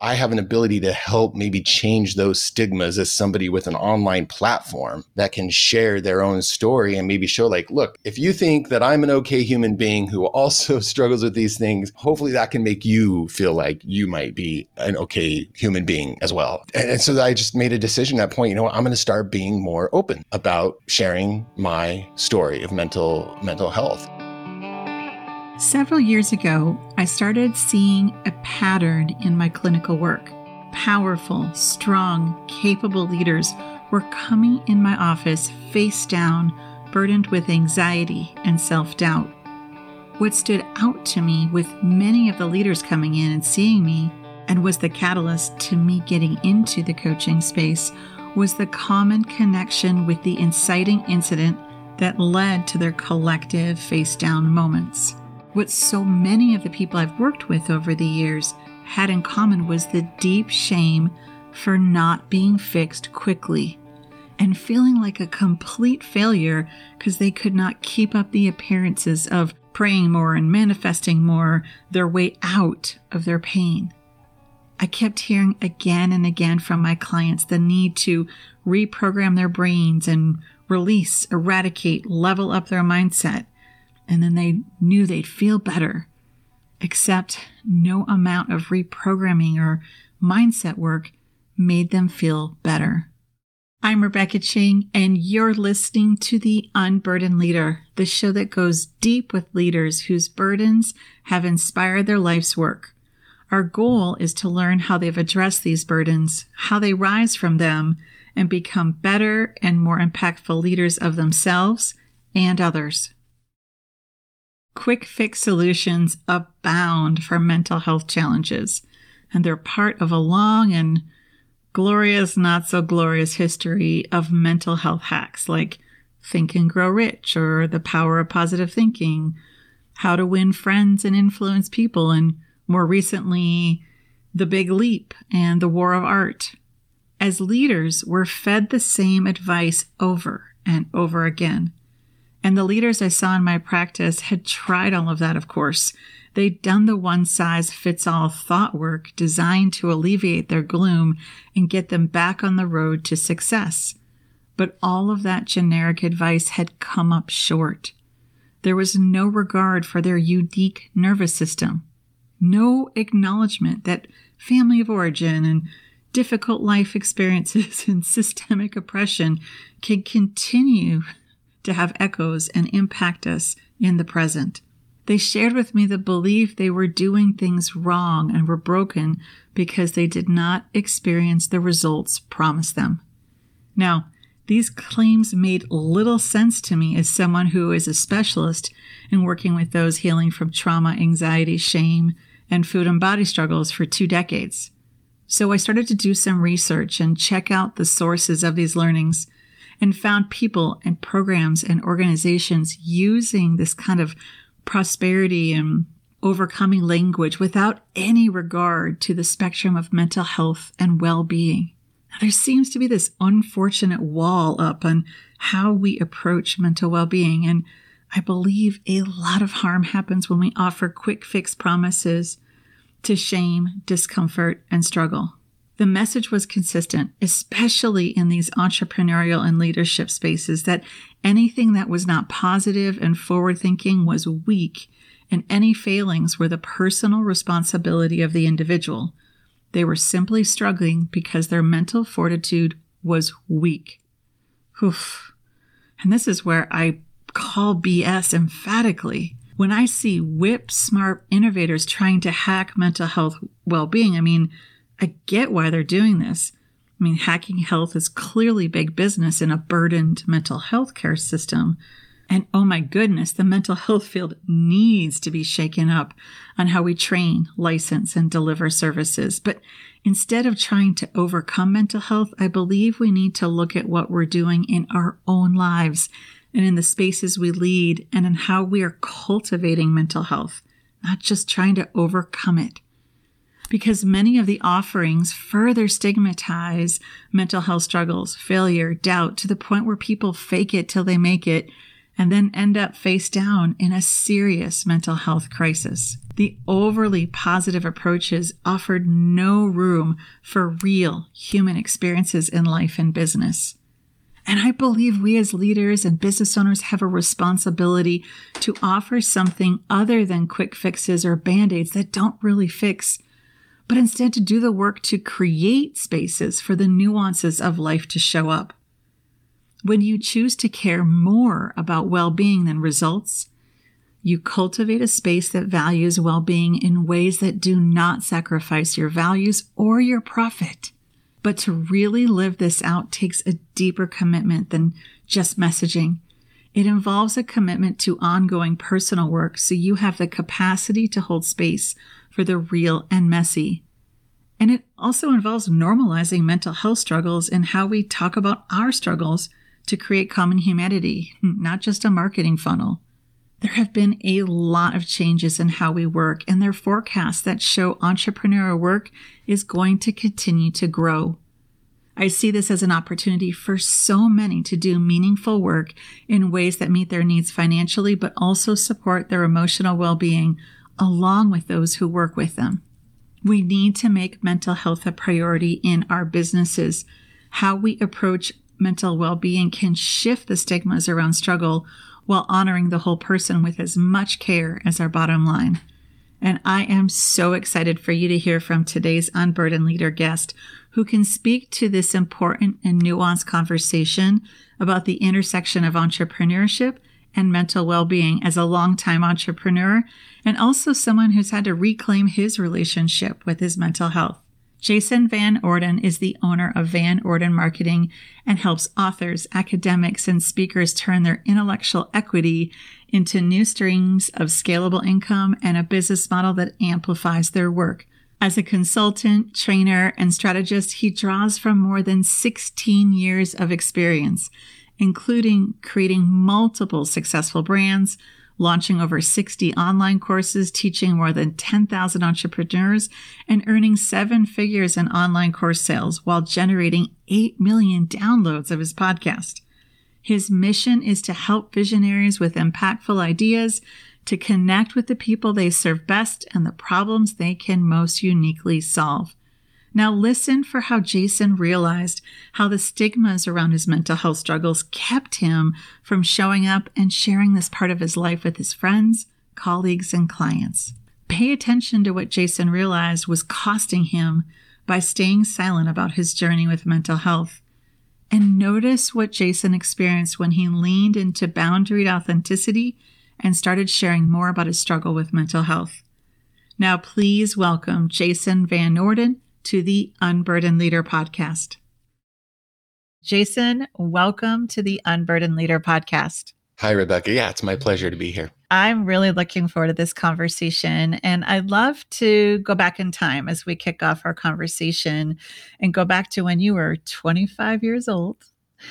I have an ability to help maybe change those stigmas as somebody with an online platform that can share their own story and maybe show, like, look, if you think that I'm an okay human being who also struggles with these things, hopefully that can make you feel like you might be an okay human being as well. And, and so I just made a decision at that point, you know, I'm going to start being more open about sharing my story of mental mental health. Several years ago, I started seeing a pattern in my clinical work. Powerful, strong, capable leaders were coming in my office face down, burdened with anxiety and self doubt. What stood out to me with many of the leaders coming in and seeing me, and was the catalyst to me getting into the coaching space, was the common connection with the inciting incident that led to their collective face down moments. What so many of the people I've worked with over the years had in common was the deep shame for not being fixed quickly and feeling like a complete failure because they could not keep up the appearances of praying more and manifesting more their way out of their pain. I kept hearing again and again from my clients the need to reprogram their brains and release, eradicate, level up their mindset and then they knew they'd feel better. Except no amount of reprogramming or mindset work made them feel better. I'm Rebecca Ching, and you're listening to The Unburdened Leader, the show that goes deep with leaders whose burdens have inspired their life's work. Our goal is to learn how they've addressed these burdens, how they rise from them, and become better and more impactful leaders of themselves and others. Quick fix solutions abound for mental health challenges, and they're part of a long and glorious, not so glorious history of mental health hacks like Think and Grow Rich or The Power of Positive Thinking, How to Win Friends and Influence People, and more recently, The Big Leap and The War of Art. As leaders, we're fed the same advice over and over again. And the leaders I saw in my practice had tried all of that, of course. They'd done the one size fits all thought work designed to alleviate their gloom and get them back on the road to success. But all of that generic advice had come up short. There was no regard for their unique nervous system, no acknowledgement that family of origin and difficult life experiences and systemic oppression can continue to have echoes and impact us in the present. They shared with me the belief they were doing things wrong and were broken because they did not experience the results promised them. Now, these claims made little sense to me as someone who is a specialist in working with those healing from trauma, anxiety, shame, and food and body struggles for two decades. So I started to do some research and check out the sources of these learnings and found people and programs and organizations using this kind of prosperity and overcoming language without any regard to the spectrum of mental health and well being. There seems to be this unfortunate wall up on how we approach mental well being. And I believe a lot of harm happens when we offer quick fix promises to shame, discomfort, and struggle. The message was consistent, especially in these entrepreneurial and leadership spaces, that anything that was not positive and forward thinking was weak, and any failings were the personal responsibility of the individual. They were simply struggling because their mental fortitude was weak. Oof. And this is where I call BS emphatically. When I see whip smart innovators trying to hack mental health well being, I mean, I get why they're doing this. I mean, hacking health is clearly big business in a burdened mental health care system. And oh my goodness, the mental health field needs to be shaken up on how we train, license, and deliver services. But instead of trying to overcome mental health, I believe we need to look at what we're doing in our own lives and in the spaces we lead and in how we are cultivating mental health, not just trying to overcome it because many of the offerings further stigmatize mental health struggles, failure, doubt to the point where people fake it till they make it and then end up face down in a serious mental health crisis. The overly positive approaches offered no room for real human experiences in life and business. And I believe we as leaders and business owners have a responsibility to offer something other than quick fixes or band aids that don't really fix, but instead to do the work to create spaces for the nuances of life to show up. When you choose to care more about well being than results, you cultivate a space that values well being in ways that do not sacrifice your values or your profit. But to really live this out takes a deeper commitment than just messaging. It involves a commitment to ongoing personal work so you have the capacity to hold space for the real and messy. And it also involves normalizing mental health struggles and how we talk about our struggles to create common humanity, not just a marketing funnel. There have been a lot of changes in how we work, and there are forecasts that show entrepreneurial work is going to continue to grow. I see this as an opportunity for so many to do meaningful work in ways that meet their needs financially, but also support their emotional well being along with those who work with them. We need to make mental health a priority in our businesses. How we approach mental well being can shift the stigmas around struggle while honoring the whole person with as much care as our bottom line. And I am so excited for you to hear from today's Unburdened Leader guest who can speak to this important and nuanced conversation about the intersection of entrepreneurship and mental well being as a longtime entrepreneur, and also someone who's had to reclaim his relationship with his mental health. Jason Van Orden is the owner of Van Orden Marketing and helps authors, academics, and speakers turn their intellectual equity into new streams of scalable income and a business model that amplifies their work. As a consultant, trainer, and strategist, he draws from more than 16 years of experience, including creating multiple successful brands, launching over 60 online courses, teaching more than 10,000 entrepreneurs, and earning seven figures in online course sales while generating 8 million downloads of his podcast. His mission is to help visionaries with impactful ideas to connect with the people they serve best and the problems they can most uniquely solve. Now, listen for how Jason realized how the stigmas around his mental health struggles kept him from showing up and sharing this part of his life with his friends, colleagues, and clients. Pay attention to what Jason realized was costing him by staying silent about his journey with mental health. And notice what Jason experienced when he leaned into boundaried authenticity and started sharing more about his struggle with mental health. Now, please welcome Jason Van Orden to the Unburdened Leader podcast. Jason, welcome to the Unburdened Leader podcast. Hi, Rebecca. Yeah, it's my pleasure to be here. I'm really looking forward to this conversation. And I'd love to go back in time as we kick off our conversation and go back to when you were 25 years old.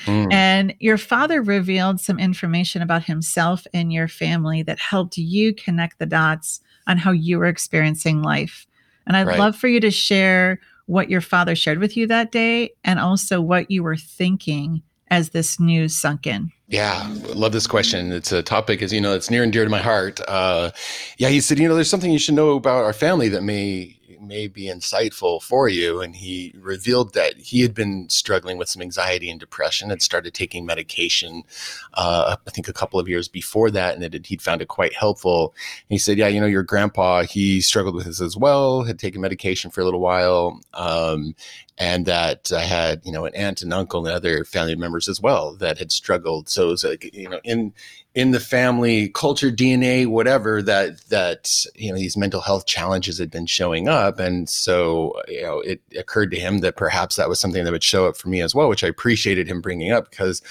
Mm. And your father revealed some information about himself and your family that helped you connect the dots on how you were experiencing life. And I'd right. love for you to share what your father shared with you that day and also what you were thinking as this news sunk in. Yeah, love this question. It's a topic, as you know, it's near and dear to my heart. Uh, yeah, he said, you know, there's something you should know about our family that may may be insightful for you. And he revealed that he had been struggling with some anxiety and depression and started taking medication, uh, I think a couple of years before that, and that he'd found it quite helpful. And he said, Yeah, you know, your grandpa, he struggled with this as well, had taken medication for a little while. Um, and that I had, you know, an aunt and uncle and other family members as well that had struggled. So it was like, you know, in in the family culture, DNA, whatever that that you know these mental health challenges had been showing up, and so you know it occurred to him that perhaps that was something that would show up for me as well, which I appreciated him bringing up because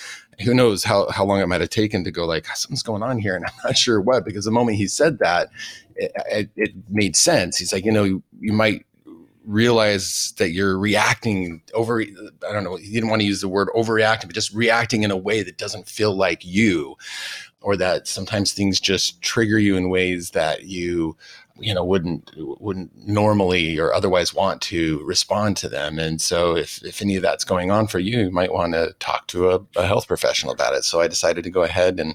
who knows how, how long it might have taken to go like ah, something's going on here and i'm not sure what because the moment he said that it, it, it made sense. He's like you know you, you might realize that you're reacting over i don't know he didn't want to use the word overreacting but just reacting in a way that doesn't feel like you or that sometimes things just trigger you in ways that you you know wouldn't wouldn't normally or otherwise want to respond to them. And so if, if any of that's going on for you you might want to talk to a, a health professional about it. So i decided to go ahead and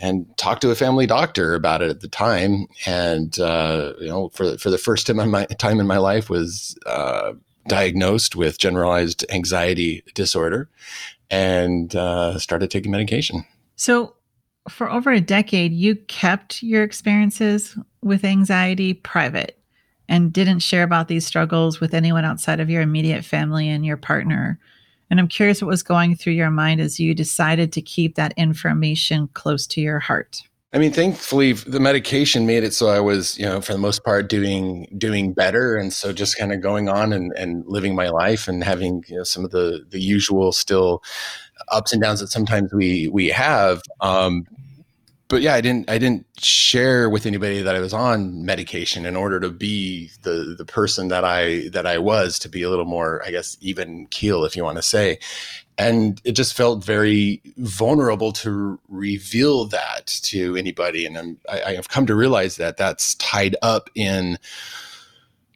and talk to a family doctor about it at the time. And uh, you know for, for the first time in my time in my life was uh, diagnosed with generalized anxiety disorder and uh, started taking medication. So for over a decade, you kept your experiences with anxiety private and didn't share about these struggles with anyone outside of your immediate family and your partner. And I'm curious what was going through your mind as you decided to keep that information close to your heart. I mean, thankfully, the medication made it so I was, you know, for the most part, doing doing better, and so just kind of going on and, and living my life and having you know some of the the usual still ups and downs that sometimes we we have. Um, but yeah, I didn't I didn't share with anybody that I was on medication in order to be the the person that I that I was to be a little more I guess even keel if you want to say. And it just felt very vulnerable to reveal that to anybody. And I'm, I, I've come to realize that that's tied up in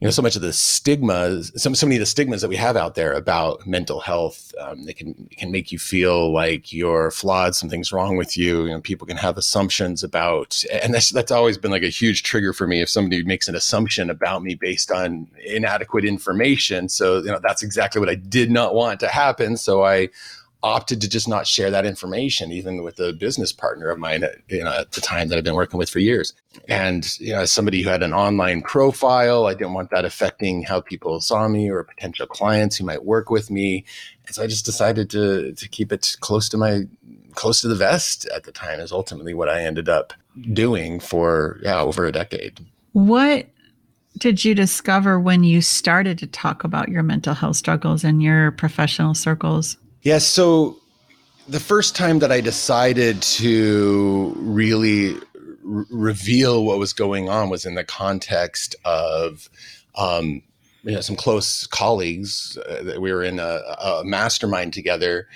you know so much of the stigmas some so many of the stigmas that we have out there about mental health um, they can can make you feel like you're flawed something's wrong with you you know people can have assumptions about and that's that's always been like a huge trigger for me if somebody makes an assumption about me based on inadequate information. So you know that's exactly what I did not want to happen. So I opted to just not share that information, even with a business partner of mine at, you know, at the time that I've been working with for years. And you know, as somebody who had an online profile, I didn't want that affecting how people saw me or potential clients who might work with me. And so I just decided to to keep it close to my close to the vest at the time is ultimately what I ended up doing for yeah over a decade. What did you discover when you started to talk about your mental health struggles in your professional circles? Yeah, so the first time that I decided to really r- reveal what was going on was in the context of um, you know some close colleagues uh, that we were in a, a mastermind together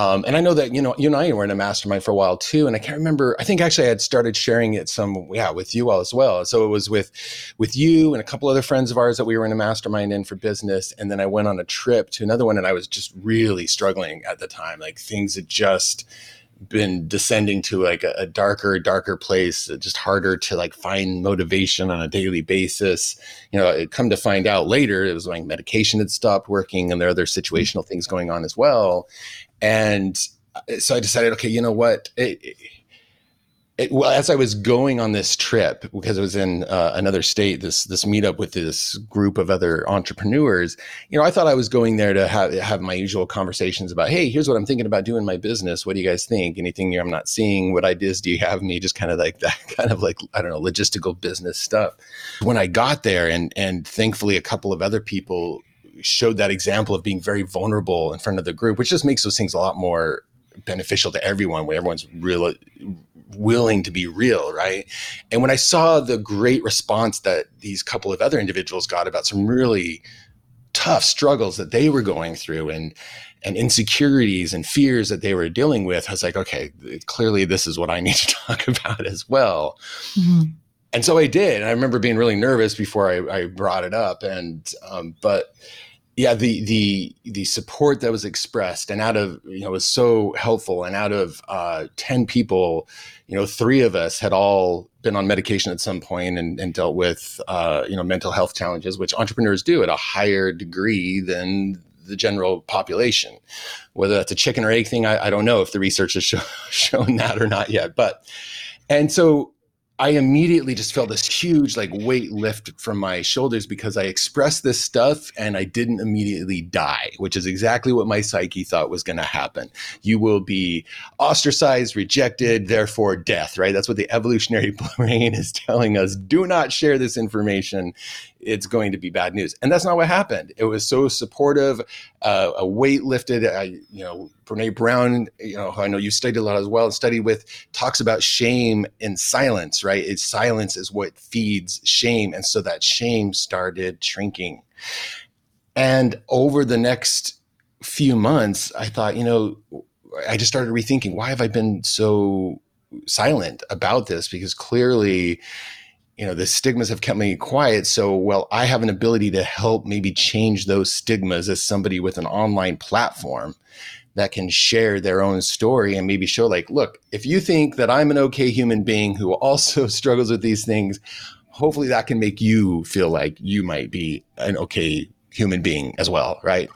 um, and I know that you know you and I were in a mastermind for a while too, and I can't remember. I think actually I had started sharing it some yeah with you all as well. So it was with with you and a couple other friends of ours that we were in a mastermind in for business, and then I went on a trip to another one, and I was just really struggling at the time. Like things had just been descending to like a, a darker darker place just harder to like find motivation on a daily basis you know it come to find out later it was like medication had stopped working and there are other situational things going on as well and uh, so I decided, okay, you know what? It, it, well, as I was going on this trip, because I was in uh, another state, this this meetup with this group of other entrepreneurs, you know, I thought I was going there to have have my usual conversations about, hey, here's what I'm thinking about doing my business. What do you guys think? Anything I'm not seeing? What ideas do you have me? Just kind of like that, kind of like I don't know, logistical business stuff. When I got there, and and thankfully a couple of other people showed that example of being very vulnerable in front of the group, which just makes those things a lot more beneficial to everyone where everyone's really willing to be real, right? And when I saw the great response that these couple of other individuals got about some really tough struggles that they were going through and and insecurities and fears that they were dealing with, I was like, okay, clearly this is what I need to talk about as well. Mm-hmm. And so I did. I remember being really nervous before I, I brought it up, and um, but yeah the the the support that was expressed and out of you know was so helpful and out of uh, 10 people you know three of us had all been on medication at some point and, and dealt with uh, you know mental health challenges which entrepreneurs do at a higher degree than the general population. Whether that's a chicken or egg thing i, I don't know if the research has show, shown that or not yet but and so I immediately just felt this huge like weight lift from my shoulders because I expressed this stuff and I didn't immediately die, which is exactly what my psyche thought was going to happen. You will be ostracized, rejected, therefore death, right? That's what the evolutionary brain is telling us. Do not share this information it's going to be bad news. And that's not what happened. It was so supportive, uh, a weight lifted. You know, Brene Brown, you know, I know you studied a lot as well studied with, talks about shame and silence, right? It's silence is what feeds shame. And so that shame started shrinking. And over the next few months, I thought, you know, I just started rethinking why have I been so silent about this? Because clearly, you know the stigmas have kept me quiet. So well i have an ability to help maybe change those stigmas as somebody with an online platform that can share their own story and maybe show like look if you think that i'm an okay human being who also struggles with these things hopefully that can make you feel like you might be an okay human being as well right?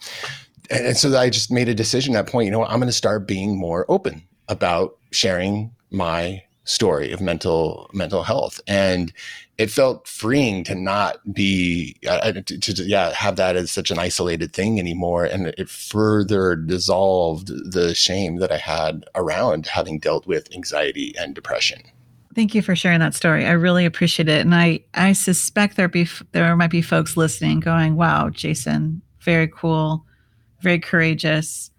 And, and so i just made a decision at that point you know i'm going to start being more open about sharing my story of mental mental health. And it felt freeing to not be uh, to, to, yeah have that as such an isolated thing anymore. And it further dissolved the shame that i had around having dealt with anxiety and depression. Thank you for sharing that story. I really appreciate it. And i i suspect there be there might be folks listening going wow jason very cool very courageous.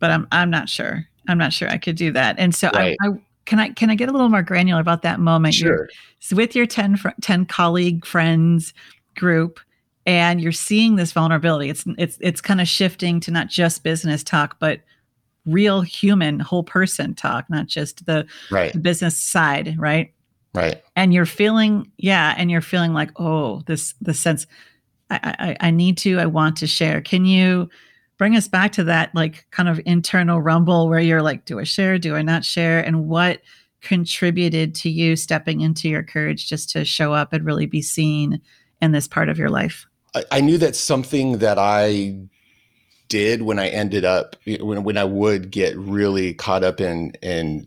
But i'm i'm not sure. I'm not sure i could do that. And so right. I, I can I can I get a little more granular about that moment? Sure. You're with your 10, 10 colleague friends group and you're seeing this vulnerability. It's it's it's kind of shifting to not just business talk, but real human, whole person talk, not just the, right. the business side, right? Right. And you're feeling, yeah, and you're feeling like, oh, this the sense I, I I need to, I want to share. Can you bring us back to that like kind of internal rumble where you're like do i share? Do i not share? And what contributed to you stepping into your courage just to show up and really be seen in this part of your life? I, I knew that something that i did when i ended up when, when i would get really caught up in in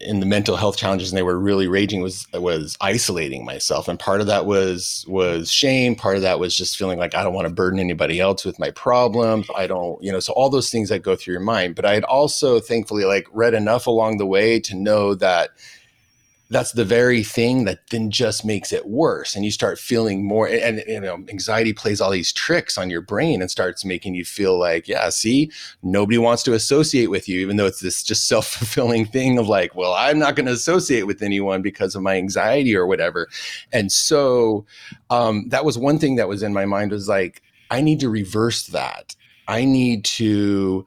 in the mental health challenges and they were really raging was was isolating myself. And part of that was was shame. Part of that was just feeling like i don't want to burden anybody else with my problems i don't you know so all those things that go through your mind. But i had also thankfully like read enough along the way to know that that's the very thing that then just makes it worse. And you start feeling more and, you know anxiety plays all these tricks on your brain and starts making you feel like yeah see nobody wants to associate with you even though it's this just self-fulfilling thing of like well i'm not going to associate with anyone because of my anxiety or whatever. And so um, that was one thing that was in my mind was like i need to reverse that. I need to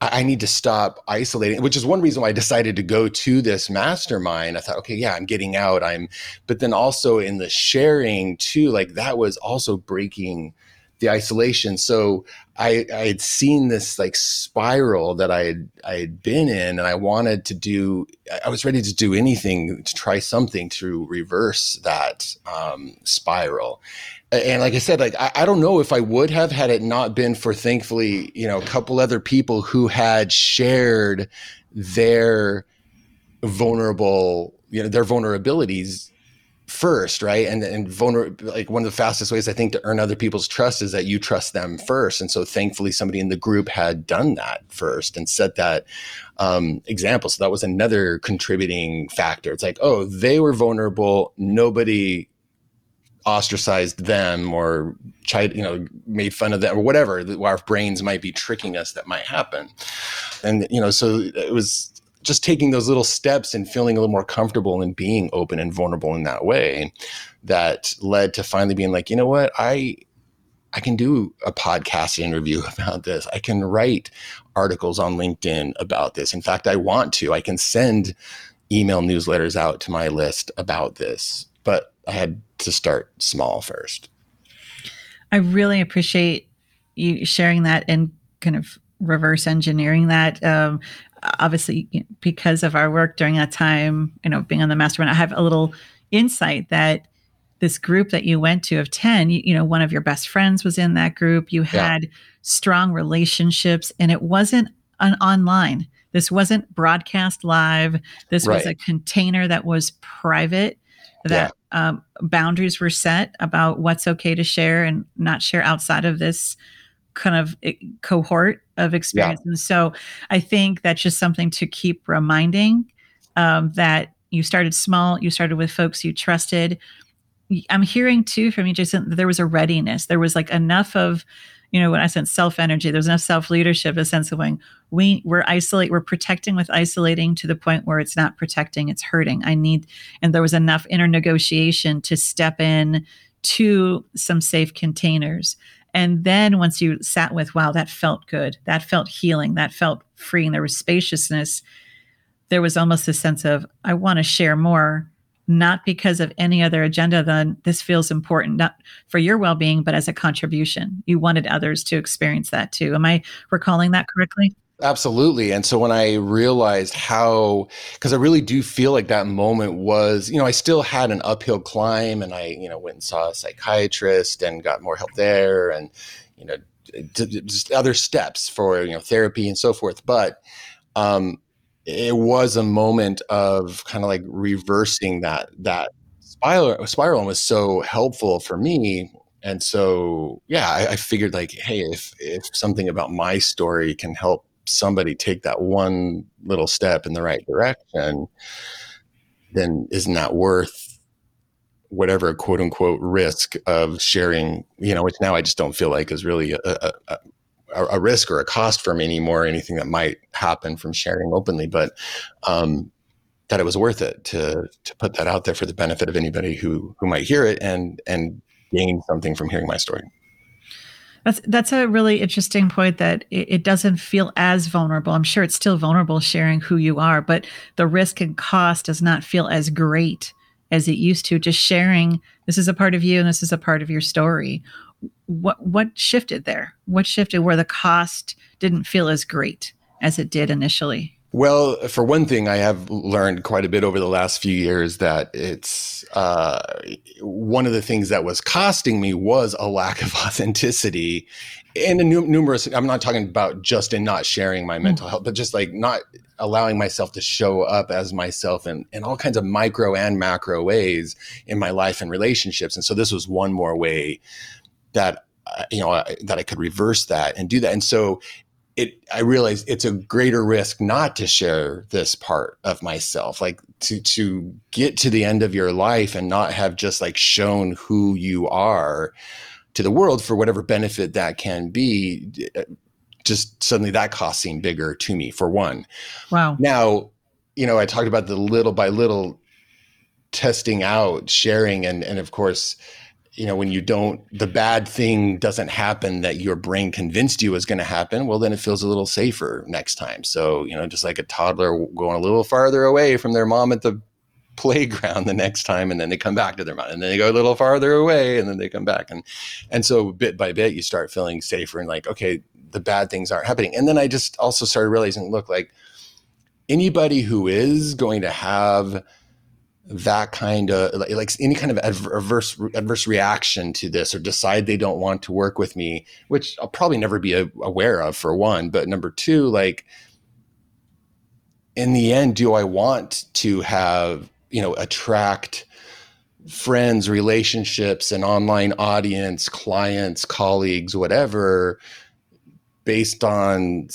I need to stop isolating, which is one reason why I decided to go to this mastermind. I thought, okay, yeah, I'm getting out. I'm, but then also in the sharing too, like that was also breaking the isolation. So I, I had seen this like spiral that I had, I had been in and I wanted to do, I was ready to do anything to try something to reverse that um, spiral and like I said, like I, I, don't know if I would have had it not been for thankfully, you know, a couple other people who had shared their vulnerable, you know, their vulnerabilities first, right? And and vulnerable, like one of the fastest ways I think to earn other people's trust is that you trust them first. And so thankfully, somebody in the group had done that first and set that um, example. So that was another contributing factor. It's like, oh, they were vulnerable. Nobody ostracized them or tried, you know, made fun of them or whatever our brains might be tricking us that might happen. And, you know, so it was just taking those little steps and feeling a little more comfortable and being open and vulnerable in that way that led to finally being like, you know what, I, I can do a podcast interview about this. I can write articles on LinkedIn about this. In fact, I want to. I can send email newsletters out to my list about this. But I had to start small first. I really appreciate you sharing that and kind of reverse engineering that. Um, obviously, because of our work during that time, you know, being on the mastermind, I have a little insight that this group that you went to of 10 you, you, know one of your best friends was in that group you had yeah. strong relationships and it wasn't an online this wasn't broadcast live this right. was a container that was private that yeah. um, boundaries were set about what's okay to share and not share outside of this kind of eh, cohort of experience. Yeah. And so I think that's just something to keep reminding um, that you started small, you started with folks you trusted. I'm hearing too from you, Jason, that there was a readiness. There was like enough of you know, when I sense self energy, there's enough self leadership, a sense of going, we we're isolate, we're protecting with isolating to the point where it's not protecting, it's hurting. I need, and there was enough inner negotiation to step in to some safe containers. And then once you sat with, wow, that felt good, that felt healing, that felt freeing, there was spaciousness, there was almost a sense of, I want to share more not because of any other agenda than this feels important, not for your well being, but as a contribution. You wanted others to experience that too. Am I recalling that correctly? Absolutely. And so when I realized how, because I really do feel like that moment was, you know, I still had an uphill climb and I, you know, went and saw a psychiatrist and got more help there and, you know, just other steps for, you know, therapy and so forth. But, um, it was a moment of kind of like reversing that, that spiral, spiral was so helpful for me. And so yeah I, I, figured like hey if if something about my story can help somebody take that one little step in the right direction, then isn't that worth whatever quote unquote risk of sharing, you know, which now I just don't feel like is really a, a, a, a risk or a cost for me anymore, anything that might happen from sharing openly. But, um, that it was worth it to to put that out there for the benefit of anybody who who might hear it and and gain something from hearing my story. That's that's a really interesting point that it, it, doesn't feel as vulnerable. I'm sure it's still vulnerable sharing who you are, but the risk and cost does not feel as great as it used to. Just sharing this is a part of you and this is a part of your story. What what shifted there? What shifted where the cost didn't feel as great as it did initially? Well, for one thing, I have learned quite a bit over the last few years that it's uh, one of the things that was costing me was a lack of authenticity and a nu- numerous. I'm not talking about just in not sharing my mental mm. health, but just like not allowing myself to show up as myself in, in all kinds of micro and macro ways in my life and relationships. And so this was one more way that uh, you know that I could reverse that and do that. And so it i realize it's a greater risk not to share this part of myself like to to get to the end of your life and not have just like shown who you are to the world for whatever benefit that can be just suddenly that cost seemed bigger to me for one wow now you know i talked about the little by little testing out sharing and and of course you know, when you don't, the bad thing doesn't happen that your brain convinced you was going to happen, well, then it feels a little safer next time. So, you know, just like a toddler going a little farther away from their mom at the playground the next time and then they come back to their mom and then they go a little farther away and then they come back and and so bit by bit you start feeling safer and like okay the bad things aren't happening and then i just also started realizing look like anybody who is going to have that kind of like any kind of adverse adverse reaction to this or decide they don't want to work with me which i'll probably never be aware of for one. But number two like in the end do i want to have you know attract friends relationships an online audience clients colleagues whatever based on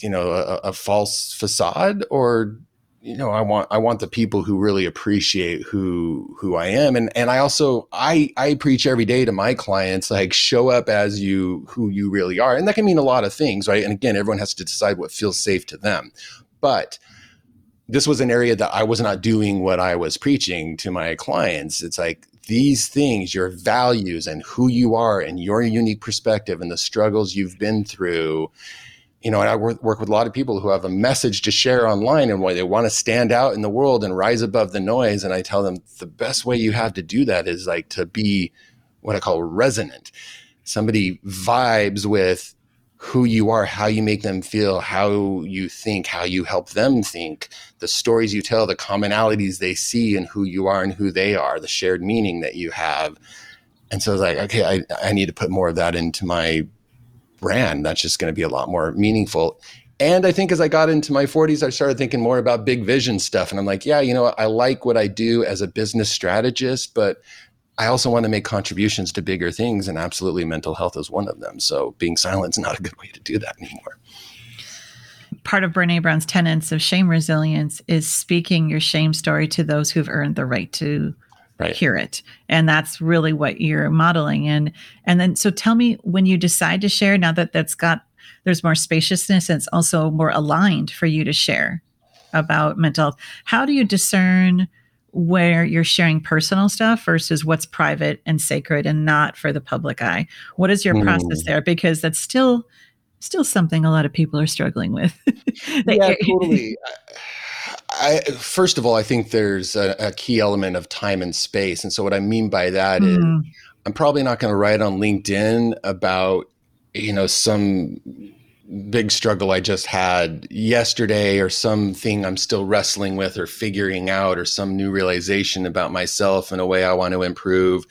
you know a, a false facade? Or you know i want i want the people who really appreciate who who i am. And and i also i i preach every day to my clients like show up as you who you really are. And that can mean a lot of things right? And again everyone has to decide what feels safe to them. But this was an area that i was not doing what i was preaching to my clients. It's like these things your values and who you are and your unique perspective and the struggles you've been through you know, and I work, work with a lot of people who have a message to share online and why they want to stand out in the world and rise above the noise. And I tell them the best way you have to do that is like to be what I call resonant. Somebody vibes with who you are, how you make them feel, how you think, how you help them think, the stories you tell, the commonalities they see in who you are and who they are, the shared meaning that you have. And so I was like, okay, I, I need to put more of that into my brand. That's just going to be a lot more meaningful. And I think as I got into my 40s, I started thinking more about big vision stuff. And I'm like, yeah, you know, I like what I do as a business strategist, but I also want to make contributions to bigger things. And absolutely, mental health is one of them. So being silent is not a good way to do that anymore. Part of Brene Brown's tenets of shame resilience is speaking your shame story to those who've earned the right to right. hear it. And that's really what you're modeling and and then so tell me when you decide to share now that that's got there's more spaciousness and it's also more aligned for you to share about mental health. How do you discern where you're sharing personal stuff versus what's private and sacred and not for the public eye? What is your mm. process there? Because that's still still something a lot of people are struggling with. Yeah totally I, first of all, I think there's a, a, key element of time and space. And so, what I mean by that mm. is. I'm probably not going to write on LinkedIn about, you know, some big struggle I just had yesterday or something I'm still wrestling with or figuring out or some new realization about myself and a way I want to improve.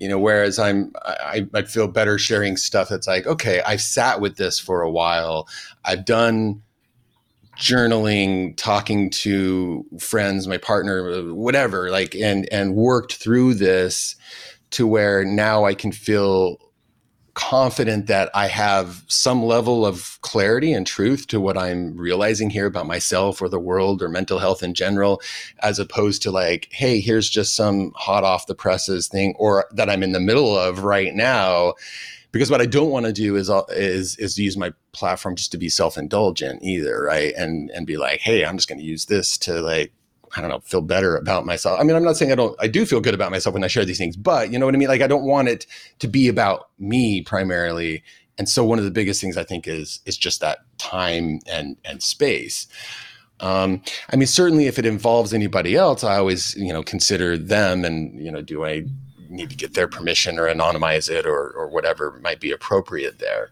You know, whereas I'm, I, I'd feel better sharing stuff that's like, okay, I've sat with this for a while. I've done journaling, talking to friends, my partner, whatever, like, and, and worked through this to where now I can feel confident that I have some level of clarity and truth to what I'm realizing here about myself or the world or mental health in general, as opposed to like, hey, here's just some hot off the presses thing or that I'm in the middle of right now. Because what I don't want to do is is is use my platform just to be self indulgent either, right? And and be like, hey, I'm just going to use this to like I don't know, feel better about myself. I mean, I'm not saying I don't, I do feel good about myself when I share these things, but you know what I mean? Like, I don't want it to be about me primarily. And so one of the biggest things I think is, is just that time and, and space. Um, I mean, certainly if it involves anybody else, I always, you know, consider them and, you know, do I need to get their permission or anonymize it or, or whatever might be appropriate there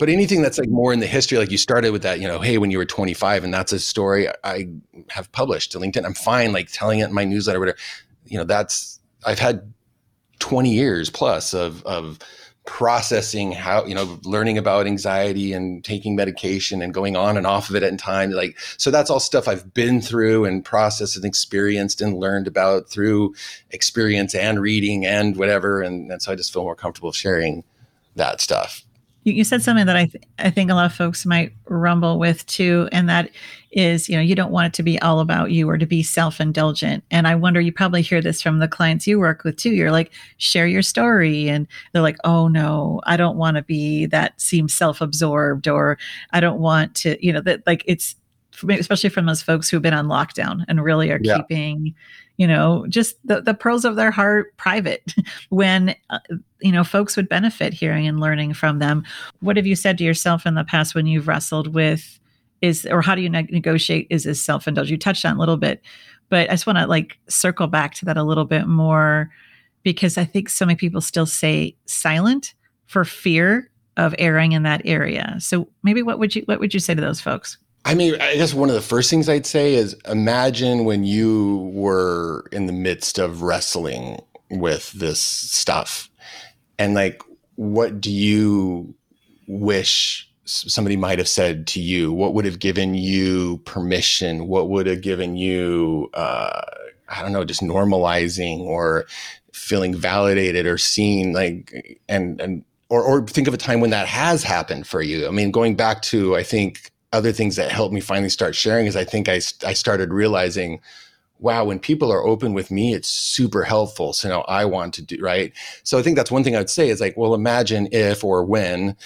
but anything that's like more in the history, like you started with that, you know, hey, when you were 25, and that's a story I have published to LinkedIn. I'm fine, like telling it in my newsletter, whatever. You know, that's I've had 20 years plus of of processing how you know learning about anxiety and taking medication and going on and off of it at time like so that's all stuff i've been through and processed and experienced and learned about through experience and reading and whatever and, and so i just feel more comfortable sharing that stuff. You, you said something that I th- I think a lot of folks might rumble with too, and that is you know you don't want it to be all about you or to be self indulgent. And I wonder you probably hear this from the clients you work with too. You're like share your story, and they're like, oh no, I don't want to be that seems self absorbed, or I don't want to you know that like it's especially from those folks who've been on lockdown and really are yeah. keeping you know just the, the pearls of their heart private when uh, you know folks would benefit hearing and learning from them what have you said to yourself in the past when you've wrestled with is or how do you ne- negotiate is this self-indulgence you touched on a little bit but i just want to like circle back to that a little bit more because i think so many people still say silent for fear of erring in that area so maybe what would you what would you say to those folks I mean, I guess one of the first things I'd say is imagine when you were in the midst of wrestling with this stuff. And like, what do you wish somebody might have said to you? What would have given you permission? What would have given you, uh, I don't know, just normalizing or feeling validated or seen? Like, and, and, or, or think of a time when that has happened for you. I mean, going back to, I think, other things that helped me finally start sharing is I think I, I started realizing, wow, when people are open with me, it's super helpful. So now I want to do, right? So I think that's one thing I'd say is like, well, imagine if or when,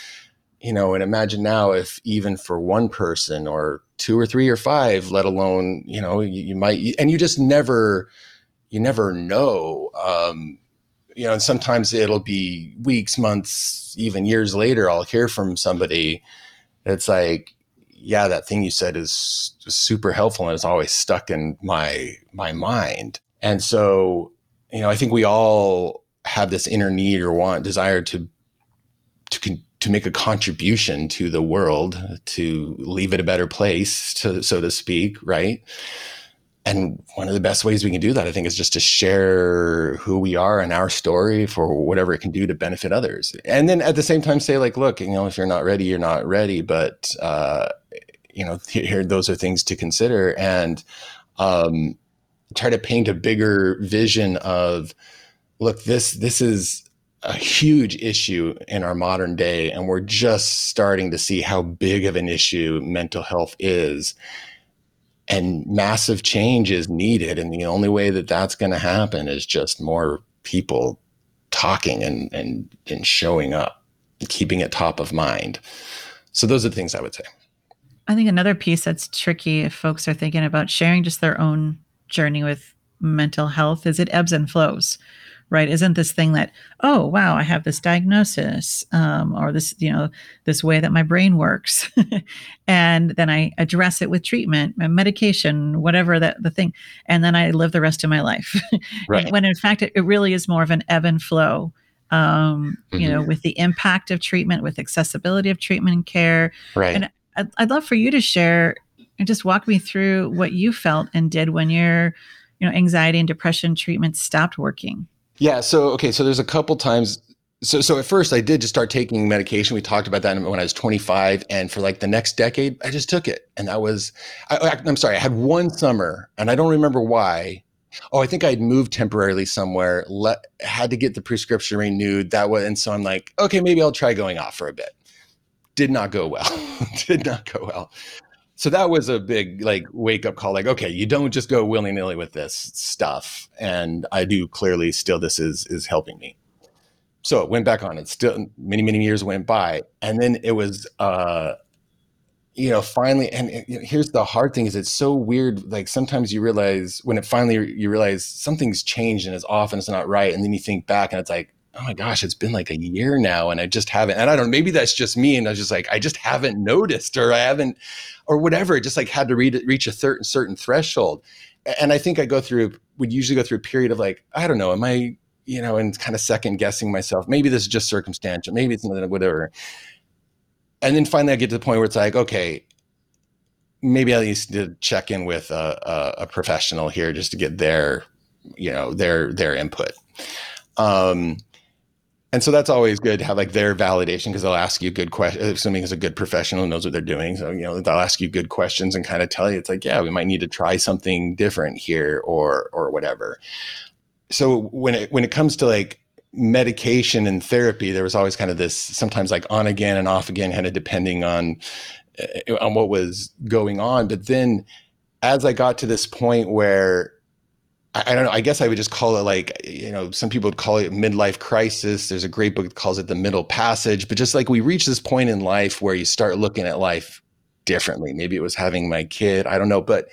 you know, and imagine now if even for one person or two or three or five, let alone, you know, you, you might, and you just never, you never know. Um, you know, and sometimes it'll be weeks, months, even years later, I'll hear from somebody. It's like, yeah, that thing you said is super helpful and it's always stuck in my my mind. And so, you know, I think we all have this inner need or want desire to to to make a contribution to the world, to leave it a better place, to, so to speak, right? And one of the best ways we can do that, I think, is just to share who we are and our story for whatever it can do to benefit others. And then at the same time, say like, look, you know, if you're not ready, you're not ready. But uh, you know, here those are things to consider, and um, try to paint a bigger vision of, look, this this is a huge issue in our modern day, and we're just starting to see how big of an issue mental health is. And massive change is needed and the only way that that's going to happen is just more people talking and and and showing up keeping it top of mind. So those are the things i would say. I think another piece that's tricky if folks are thinking about sharing just their own journey with mental health is it ebbs and flows right? Isn't this thing that, oh, wow, I have this diagnosis um, or this, you know, this way that my brain works. and then I address it with treatment, medication, whatever that the thing. And then I live the rest of my life. Right. when in fact, it, it really is more of an ebb and flow um, mm-hmm. you know, mm-hmm. with the impact of treatment, with accessibility of treatment and care. Right. And I'd, I'd love for you to share and just walk me through what you felt and did when your, you know, anxiety and depression treatment stopped working. Yeah. So, okay. So there's a couple times. So, so at first I did just start taking medication. We talked about that when I was 25 and for like the next decade, I just took it. And that was, I, I'm sorry, I had one summer and I don't remember why, oh, I think I'd moved temporarily somewhere, had to get the prescription renewed. That was, and so I'm like, okay, maybe I'll try going off for a bit. Did not go well. Did not go well. So that was a big like wake up call. Like, okay, you don't just go willy nilly with this stuff. And I do clearly still this is is helping me. So it went back on. It still many many years went by, and then it was uh you know, finally, and you know, here's the hard thing is it's so weird. Like sometimes you realize when it finally, you realize something's changed and it's off and it's not right. And then you think back and it's like, oh my gosh, it's been like a year now and I just haven't, and I don't know, maybe that's just me. And I was just like, I just haven't noticed or I haven't, or whatever. Just like had to read, reach a certain, certain threshold. And I think I go through, would usually go through a period of like, I don't know, am I, you know, and kind of second guessing myself. Maybe this is just circumstantial. Maybe it's whatever and then finally I get to the point where it's like, okay, maybe I need to check in with a, a, a, professional here just to get their, you know, their their input. Um, and so that's always good to have like their validation because they'll ask you good questions. assuming is a good professional knows what they're doing, so you know they'll ask you good questions and kind of tell you it's like, yeah, we might need to try something different here or or whatever. So when it when it comes to like medication and therapy, there was always kind of this sometimes like on again and off again, kind of depending on uh, on what was going on. But then, as I got to this point where I, I, don't know, I guess I would just call it like you know, some people would call it midlife crisis. There's a great book that calls it the middle passage. But just like we reach this point in life where you start looking at life differently. Maybe it was having my kid. I don't know, but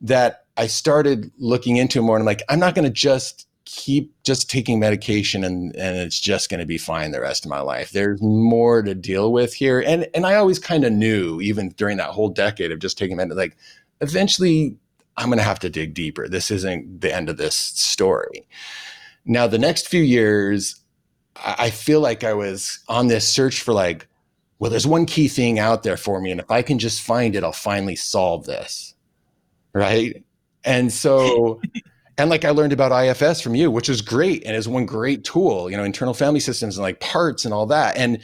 that I started looking into more and I'm like, I'm not going to just keep just taking medication and and it's just going to be fine the rest of my life there's more to deal with here and and i always kind of knew even during that whole decade of just taking med like eventually i'm going to have to dig deeper this isn't the end of this story now the next few years i feel like i was on this search for like well there's one key thing out there for me and if i can just find it i'll finally solve this right and so and like I learned about IFS from you, which is great and is one great tool, you know, internal family systems and like parts and all that. And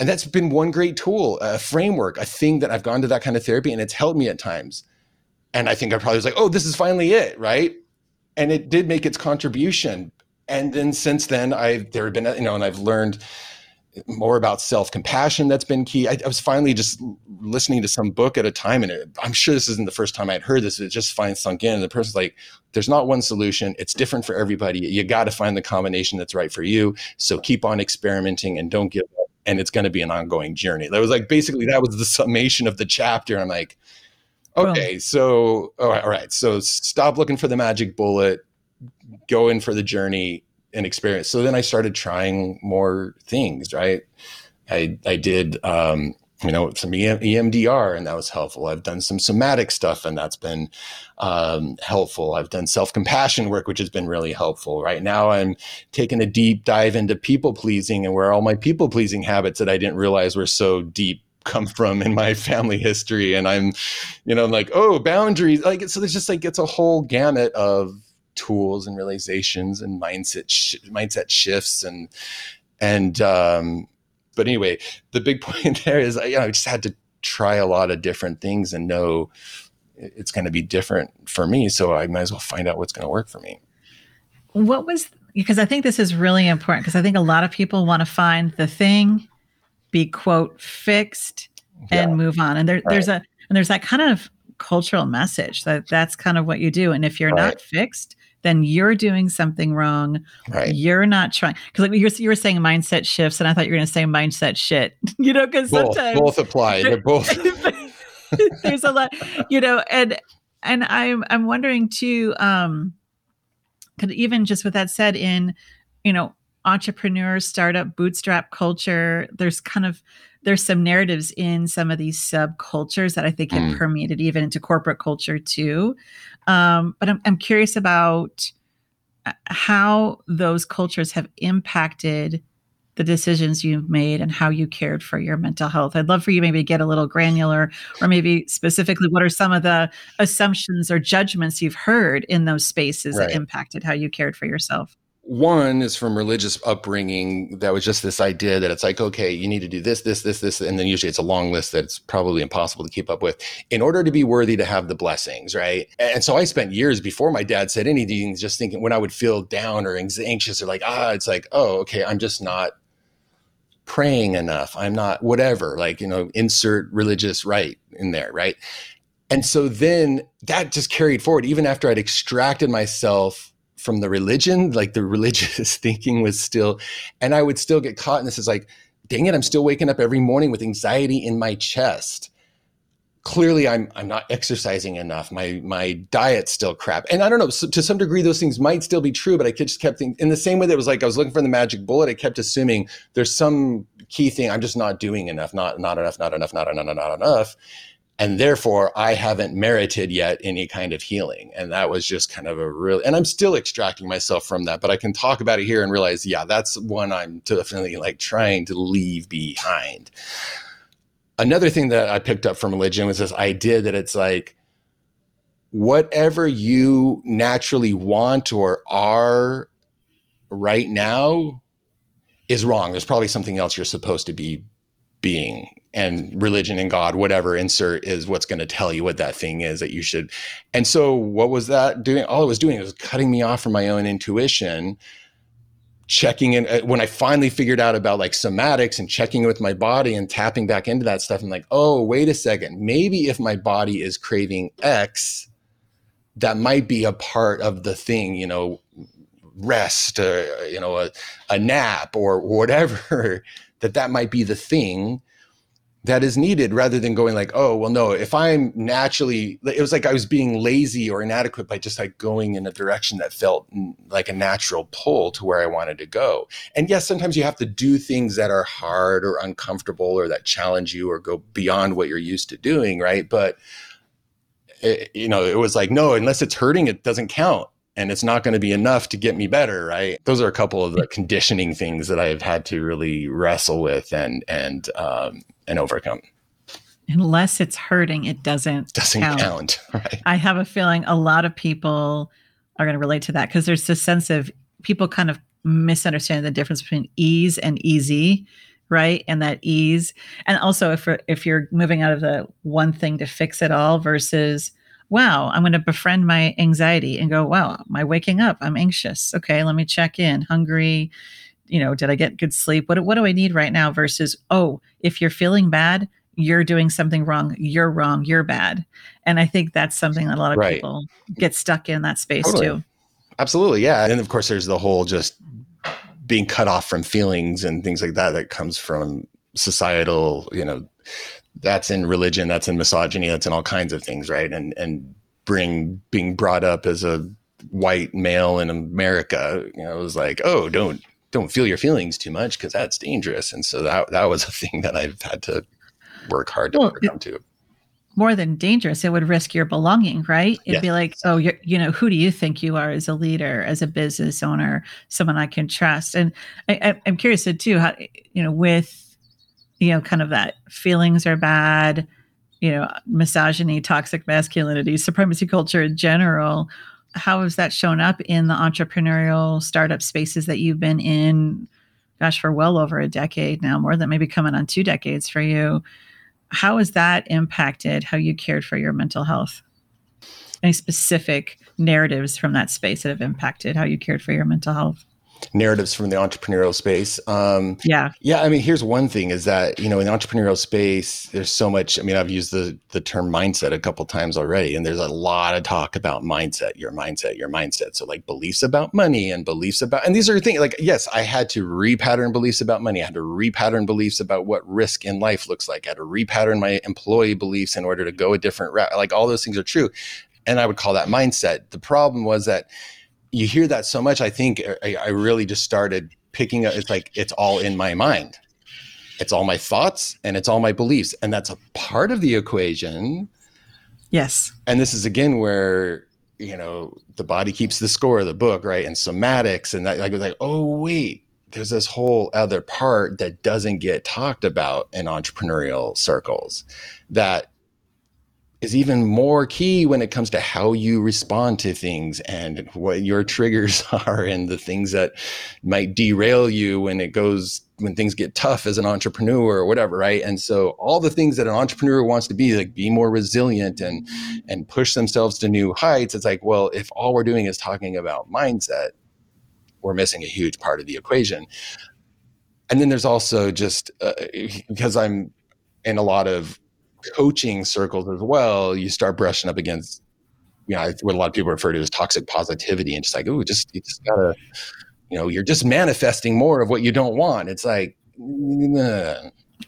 and that's been one great tool, a framework, a thing that I've gone to that kind of therapy and it's helped me at times. And I think I probably was like, oh, this is finally it, right? And it did make its contribution. And then since then, I've there have been, you know, and I've learned more about self compassion that's been key. I, I, was finally just listening to some book at a time, and it, I'm sure this isn't the first time I'd heard this. It just finally sunk in. And the person's like, "There's not one solution. It's different for everybody. You got to find the combination that's right for you. So keep on experimenting and don't give up. And it's going to be an ongoing journey." That was like basically that was the summation of the chapter. I'm like, okay, so all right, all right, so stop looking for the magic bullet. Go in for the journey and experience. So then I started trying more things, right? I, I did, um, you know, some EMDR and that was helpful. I've done some somatic stuff and that's been um, helpful. I've done self compassion work, which has been really helpful. Right now, I'm taking a deep dive into people pleasing and where all my people pleasing habits that I didn't realize were so deep come from in my family history. And I'm, you know, like, oh, boundaries. Like, so there's just like, it's a whole gamut of tools and realizations and mindset sh- mindset shifts and and um, but anyway, the big point there is you know, I just had to try a lot of different things and know it's going to be different for me. So I might as well find out what's going to work for me. What was because I think this is really important because I think a lot of people want to find the thing, be quote fixed, and yeah. move on. And there, right. there's a and there's that kind of cultural message that that's kind of what you do. And if you're right. not fixed, then you're doing something wrong. Right. You're not trying because like you're you were saying mindset shifts, and I thought you were going to say mindset shit. You know, because sometimes both apply. They're both. there's a lot, you know, and and I'm I'm wondering too. Um, could even just with that said in you know entrepreneur startup bootstrap culture there's kind of there's some narratives in some of these subcultures that i think have mm. permeated even into corporate culture too um, but I'm, I'm curious about uh, how those cultures have impacted the decisions you've made and how you cared for your mental health. I'd love for you maybe to get a little granular or maybe specifically what are some of the assumptions or judgments you've heard in those spaces right. that impacted how you cared for yourself? One is from religious upbringing that was just this idea that it's like, okay, you need to do this, this, this, this. And then usually it's a long list that's probably impossible to keep up with in order to be worthy to have the blessings, right? And so I spent years before my dad said anything, just thinking when I would feel down or anxious or like, ah, it's like, oh, okay, I'm just not praying enough. I'm not whatever, like, you know, insert religious right in there, right? And so then that just carried forward even after I'd extracted myself from the religion, like the religious thinking was still, and I would still get caught in this is like, dang it, I'm still waking up every morning with anxiety in my chest. Clearly, I'm I'm not exercising enough. My my diet's still crap, and I don't know. So to some degree, those things might still be true, but I just kept thinking in the same way that it was like I was looking for the magic bullet. I kept assuming there's some key thing I'm just not doing enough, not not enough, not enough, not enough, not enough, and therefore i haven't merited yet any kind of healing. And that was just kind of a real, and i'm still extracting myself from that but i can talk about it here and realize yeah that's one i'm definitely like trying to leave behind. Another thing that i picked up from religion was this idea that it's like whatever you naturally want or are right now is wrong. There's probably something else you're supposed to be being and religion and God, whatever insert is what's going to tell you what that thing is that you should. And so, what was that doing? All it was doing was cutting me off from my own intuition, checking in. Uh, when I finally figured out about like somatics and checking with my body and tapping back into that stuff, I'm like, oh, wait a second. Maybe if my body is craving X, that might be a part of the thing, you know, rest, uh, you know, a, a nap or whatever, that that might be the thing that is needed rather than going like oh well no if i'm naturally it was like i was being lazy or inadequate by just like going in a direction that felt like a natural pull to where i wanted to go. And yes sometimes you have to do things that are hard or uncomfortable or that challenge you or go beyond what you're used to doing right? But it, you know it was like no unless it's hurting it doesn't count and it's not going to be enough to get me better right? Those are a couple of the conditioning things that i've had to really wrestle with and and um, and overcome unless it's hurting it doesn't doesn't count, count right i have a feeling a lot of people are going to relate to that because there's this sense of people kind of misunderstand the difference between ease and easy right and that ease and also if if you're moving out of the one thing to fix it all versus wow, I'm going to befriend my anxiety and go, wow, am I waking up? I'm anxious. Okay, let me check in. Hungry. You know, did I get good sleep? What, what do I need right now? Versus, oh, if you're feeling bad, you're doing something wrong. You're wrong. You're bad. And I think that's something that a lot of right. people get stuck in that space totally. too. Absolutely. Yeah. And of course, there's the whole just being cut off from feelings and things like that that comes from societal, you know, that's in religion, that's in misogyny, that's in all kinds of things, right? And and bring being brought up as a white male in America, you know, it was like, oh, don't don't feel your feelings too much because that's dangerous. And so that that was a thing that I've had to work hard to well, overcome too. More than dangerous, it would risk your belonging, right? It'd yeah. be like, oh, you you know, who do you think you are as a leader, as a business owner, someone I can trust? And I, I'm curious too, how you know, with you know, kind of that feelings are bad, you know, misogyny, toxic masculinity, supremacy culture in general. How has that shown up in the entrepreneurial startup spaces that you've been in? Gosh, for well over a decade now, more than maybe coming on two decades for you. How has that impacted how you cared for your mental health? Any specific narratives from that space that have impacted how you cared for your mental health? Narratives from the entrepreneurial space. Um, yeah, yeah. I mean, here's one thing: is that you know, in the entrepreneurial space, there's so much. I mean, I've used the the term mindset a couple times already, and there's a lot of talk about mindset, your mindset, your mindset. So like beliefs about money and beliefs about, and these are things like yes, I had to repattern beliefs about money. I had to repattern beliefs about what risk in life looks like. I had to repattern my employee beliefs in order to go a different route. Like all those things are true, and I would call that mindset. The problem was that you hear that so much. I think uh, I, I really just started picking up. It's like it's all in my mind. It's all my thoughts and it's all my beliefs, and that's a part of the equation. Yes. And this is again where you know the body keeps the score of the book, right? And somatics, and that like like oh wait, there's this whole other part that doesn't get talked about in entrepreneurial circles that is even more key when it comes to how you respond to things and what your triggers are and the things that might derail you when it goes when things get tough as an entrepreneur or whatever right? And so all the things that an entrepreneur wants to be like be more resilient and and push themselves to new heights it's like well if all we're doing is talking about mindset we're missing a huge part of the equation. And then there's also just uh, because i'm in a lot of coaching circles as well, you start brushing up against, you know, what a lot of people refer to as toxic positivity and just like, oh, just, you just gotta, you know, you're just manifesting more of what you don't want. It's like,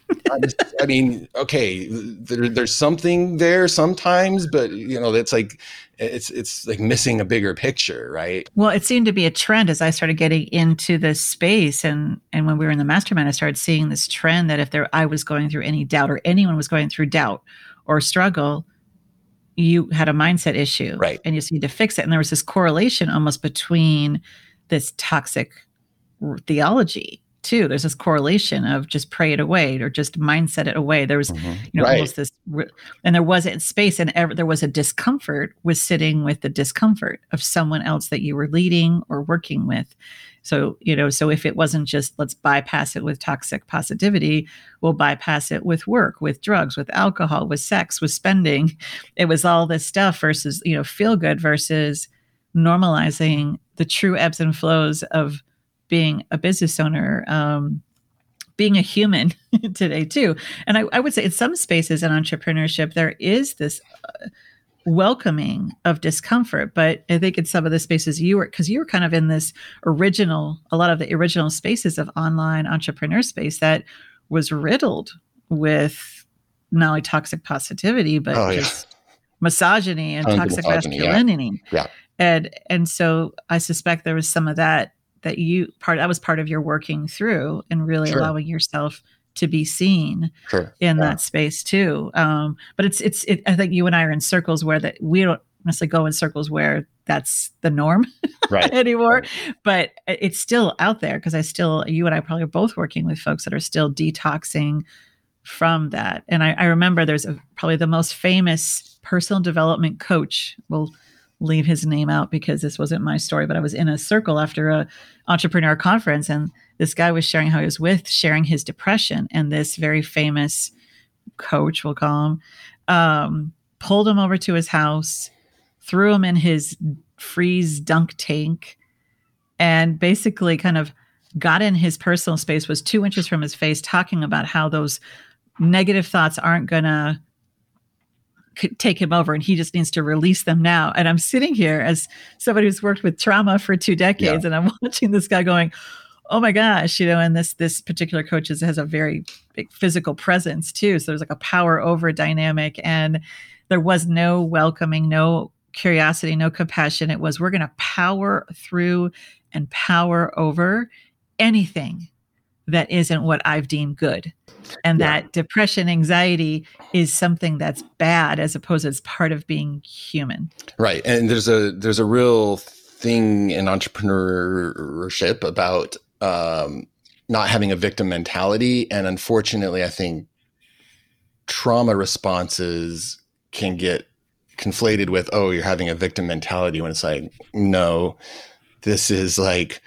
I, just, I, mean, okay, there, there's something there sometimes, but you know, that's like it's it's like missing a bigger picture, right? Well, it seemed to be a trend as I started getting into this space, and and when we were in the mastermind, I started seeing this trend that if there I was going through any doubt or anyone was going through doubt or struggle, you had a mindset issue, right? And you just need to fix it. And there was this correlation almost between this toxic theology too. There's this correlation of just pray it away or just mindset it away. There was, mm-hmm. you know, right. almost this, and there wasn't space and ever, there was a discomfort with sitting with the discomfort of someone else that you were leading or working with. So, you know, so if it wasn't just let's bypass it with toxic positivity, we'll bypass it with work, with drugs, with alcohol, with sex, with spending. It was all this stuff versus, you know, feel good versus normalizing the true ebbs and flows of being a business owner, um, being a human today too. And I, I, would say in some spaces in entrepreneurship, there is this uh, welcoming of discomfort. But I think in some of the spaces you were, because you were kind of in this original, a lot of the original spaces of online entrepreneur space that was riddled with not only toxic positivity, but oh, just yeah. misogyny and toxic misogyny, masculinity. Yeah. yeah. And and so I suspect there was some of that that you part that was part of your working through and really sure. allowing yourself to be seen sure. in yeah. that space too. Um, but it's it's it, I think you and I are in circles where that we don't necessarily go in circles where that's the norm right. anymore. Right. But it's still out there because I still you and I probably are both working with folks that are still detoxing from that. And I, I remember there's a, probably the most famous personal development coach. Well, leave his name out because this wasn't my story, but I was in a circle after a entrepreneur conference and this guy was sharing how he was with sharing his depression and this very famous coach, we'll call him, um, pulled him over to his house, threw him in his freeze dunk tank, and basically kind of got in his personal space, was two inches from his face, talking about how those negative thoughts aren't to take him over and he just needs to release them now. And I'm sitting here as somebody who's worked with trauma for two decades yeah. and I'm watching this guy going, oh my gosh, you know, and this this particular coach is, has a very big physical presence too. So there's like a power over dynamic and there was no welcoming, no curiosity, no compassion. It was we're going to power through and power over anything that isn't what I've deemed good. And yeah. that depression, anxiety is something that's bad as opposed to as part of being human. Right. And there's a there's a real thing in entrepreneurship about um, not having a victim mentality. And unfortunately, I think trauma responses can get conflated with, oh, you're having a victim mentality when it's like, no, this is like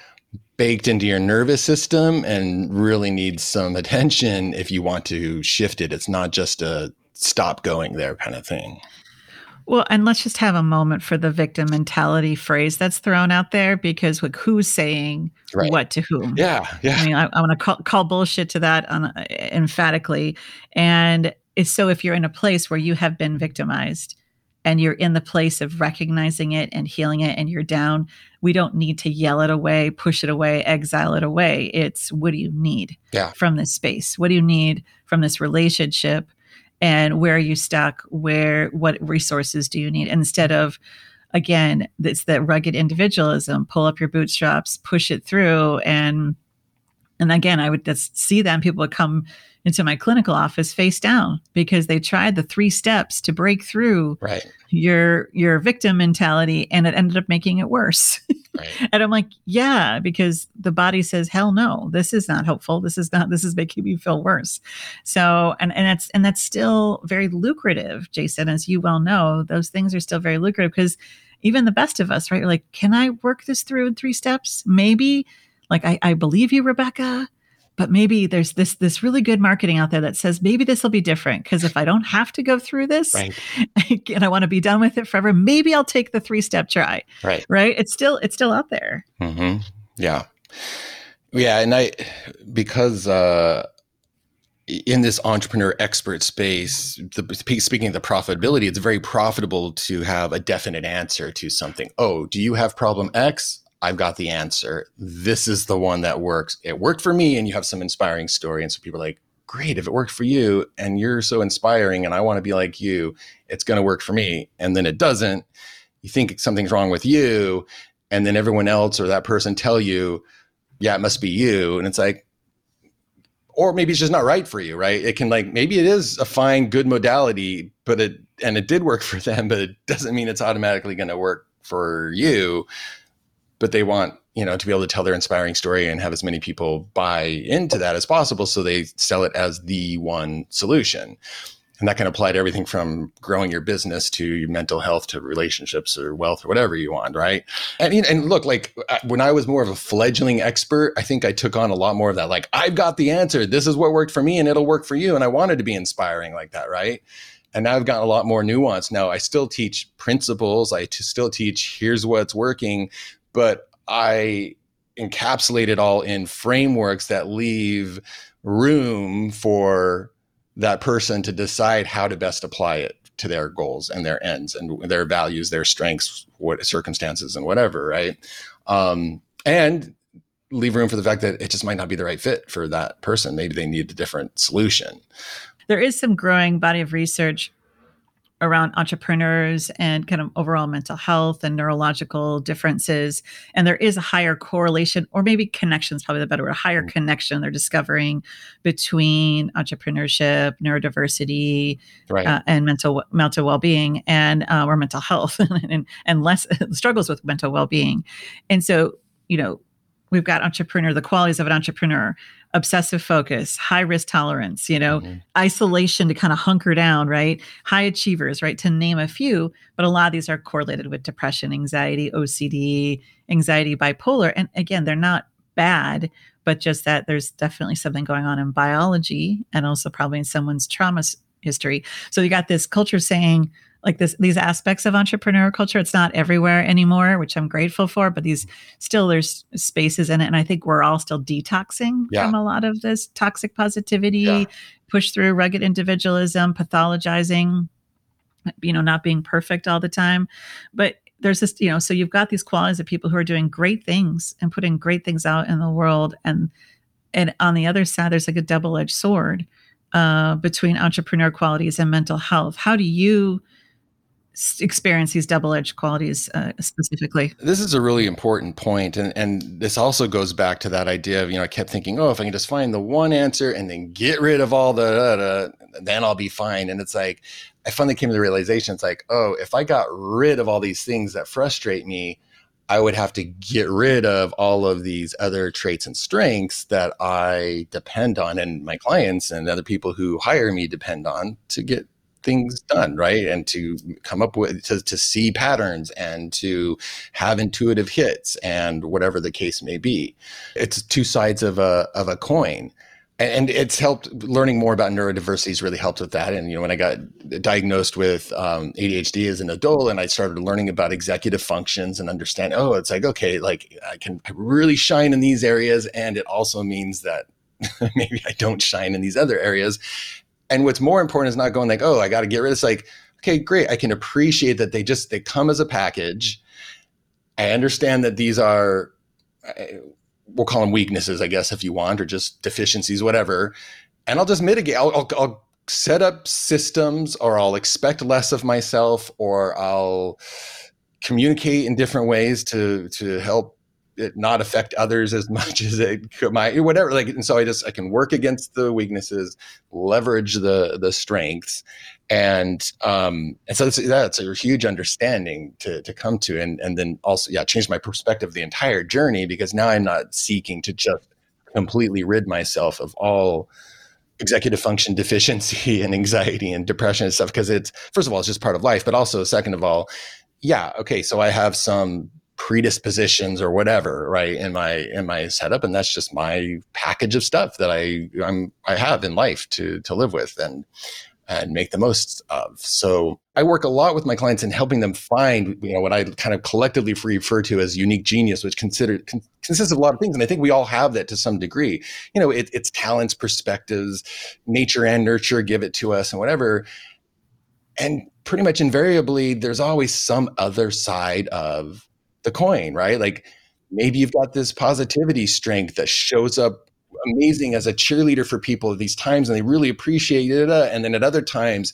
baked into your nervous system and really needs some attention if you want to shift it. It's not just a stop going there kind of thing. Well, and let's just have a moment for the victim mentality phrase that's thrown out there because like, who's saying right. what to whom? Yeah, yeah. I mean, I, I want to call, call, bullshit to that on, uh, emphatically. And so if you're in a place where you have been victimized, and you're in the place of recognizing it and healing it and you're down, we don't need to yell it away, push it away, exile it away. It's what do you need yeah. from this space? What do you need from this relationship? And where are you stuck? Where, what resources do you need? Instead of, again, it's that rugged individualism, pull up your bootstraps, push it through. And and again, I would just see them. People would come into my clinical office face down because they tried the three steps to break through right. your your victim mentality and it ended up making it worse. Right. and I'm like, yeah, because the body says, hell no, this is not helpful. This is not, this is making me feel worse. So, and, and that's, and that's still very lucrative, Jason, as you well know, those things are still very lucrative because even the best of us, right? You're Like, can I work this through in three steps? Maybe like, I, I believe you, Rebecca but maybe there's this this really good marketing out there that says maybe this will be different because if I don't have to go through this right. and I want to be done with it forever, maybe I'll take the three step try. Right. Right. It's still it's still out there. Mm-hmm. Yeah. Yeah, and I because uh, in this entrepreneur expert space, the, speaking of the profitability, it's very profitable to have a definite answer to something. Oh, do you have problem X? I've got the answer. This is the one that works. It worked for me, and you have some inspiring story. And so people are like, great, if it worked for you and you're so inspiring and I want to be like you, it's going to work for me. And then it doesn't. You think something's wrong with you. And then everyone else or that person tell you, yeah, it must be you. And it's like, or maybe it's just not right for you, right? It can like, maybe it is a fine, good modality, but it, and it did work for them, but it doesn't mean it's automatically going to work for you but they want you know to be able to tell their inspiring story and have as many people buy into that as possible so they sell it as the one solution. And that can apply to everything from growing your business to your mental health to relationships or wealth or whatever you want right? And, and look like when i was more of a fledgling expert i think i took on a lot more of that like i've got the answer. This is what worked for me and it'll work for you. And i wanted to be inspiring like that right? And now I've gotten a lot more nuance. Now I still teach principles. I t- still teach here's what's working, but I encapsulate it all in frameworks that leave room for that person to decide how to best apply it to their goals and their ends and their values, their strengths, what circumstances and whatever, right? Um, and leave room for the fact that it just might not be the right fit for that person. Maybe they need a different solution. There is some growing body of research around entrepreneurs and kind of overall mental health and neurological differences. And there is a higher correlation, or maybe connection is probably the better word, a higher mm. connection they're discovering between entrepreneurship, neurodiversity, right. uh, and mental mental well being and uh, or mental health and, and less struggles with mental well being. And so, you know, we've got entrepreneur, the qualities of an entrepreneur obsessive focus, high risk tolerance, you know, mm-hmm. isolation to kind of hunker down, right? High achievers, right? To name a few, but a lot of these are correlated with depression, anxiety, OCD, anxiety, bipolar. And again, they're not bad, but just that there's definitely something going on in biology and also probably in someone's trauma history. So you got this culture saying, like this these aspects of entrepreneur culture. It's not everywhere anymore which i'm grateful for but these still there's spaces in it. And i think we're all still detoxing yeah. from a lot of this toxic positivity yeah. push through rugged individualism pathologizing you know not being perfect all the time. But there's this you know so you've got these qualities of people who are doing great things and putting great things out in the world. And and on the other side there's like a double-edged sword uh, between entrepreneur qualities and mental health. How do you experience these double-edged qualities uh, specifically. This is a really important point and and this also goes back to that idea of you know i kept thinking oh if i can just find the one answer and then get rid of all the then i'll be fine. And it's like i finally came to the realization it's like oh if i got rid of all these things that frustrate me I would have to get rid of all of these other traits and strengths that I depend on, and my clients and other people who hire me depend on to get things done right? And to come up with to, to see patterns and to have intuitive hits and whatever the case may be. It's two sides of a of a coin. And it's helped learning more about neurodiversity has really helped with that. And you know when i got diagnosed with um, adhd as an adult and i started learning about executive functions and understand oh it's like okay like i can really shine in these areas and it also means that maybe i don't shine in these other areas and what's more important is not going like, oh, I got to get rid of this. Like, okay, great. I can appreciate that they just they come as a package. I understand that these are eh, we'll call them weaknesses, I guess, if you want, or just deficiencies, whatever. And I'll just mitigate. I'll, I'll, I'll set up systems, or I'll expect less of myself, or I'll communicate in different ways to to help it not affect others as much as it could my whatever like and so i just i can work against the weaknesses leverage the the strengths and um and so that's, that's a huge understanding to to come to and and then also yeah change my perspective the entire journey because now i'm not seeking to just completely rid myself of all executive function deficiency and anxiety and depression and stuff because it's first of all it's just part of life but also second of all yeah okay so i have some predispositions or whatever right in my in my setup and that's just my package of stuff that i i'm i have in life to to live with and and make the most of. So i work a lot with my clients in helping them find you know what i kind of collectively refer to as unique genius which consider con- consists of a lot of things and i think we all have that to some degree. You know it, it's talents perspectives nature and nurture give it to us and whatever. And pretty much invariably there's always some other side of the coin, right? Like maybe you've got this positivity strength that shows up amazing as a cheerleader for people at these times and they really appreciate it. Uh, and then at other times,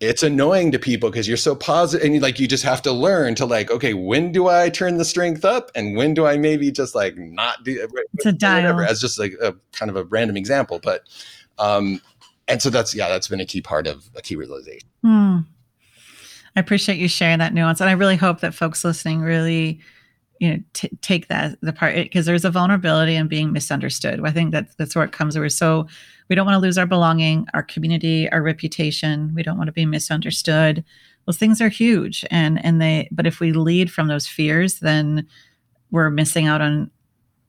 it's annoying to people because you're so positive and you like you just have to learn to like okay when do i turn the strength up and when do i maybe just like not do it's a dial. whatever as just like a kind of a random example but um and so that's yeah that's been a key part of a key realization hmm. I appreciate you sharing that nuance, and I really hope that folks listening really, you know, t- take that the part because there's a vulnerability in being misunderstood. I think that that's where it comes. We're so we don't want to lose our belonging, our community, our reputation. We don't want to be misunderstood. Those things are huge, and and they. But if we lead from those fears, then we're missing out on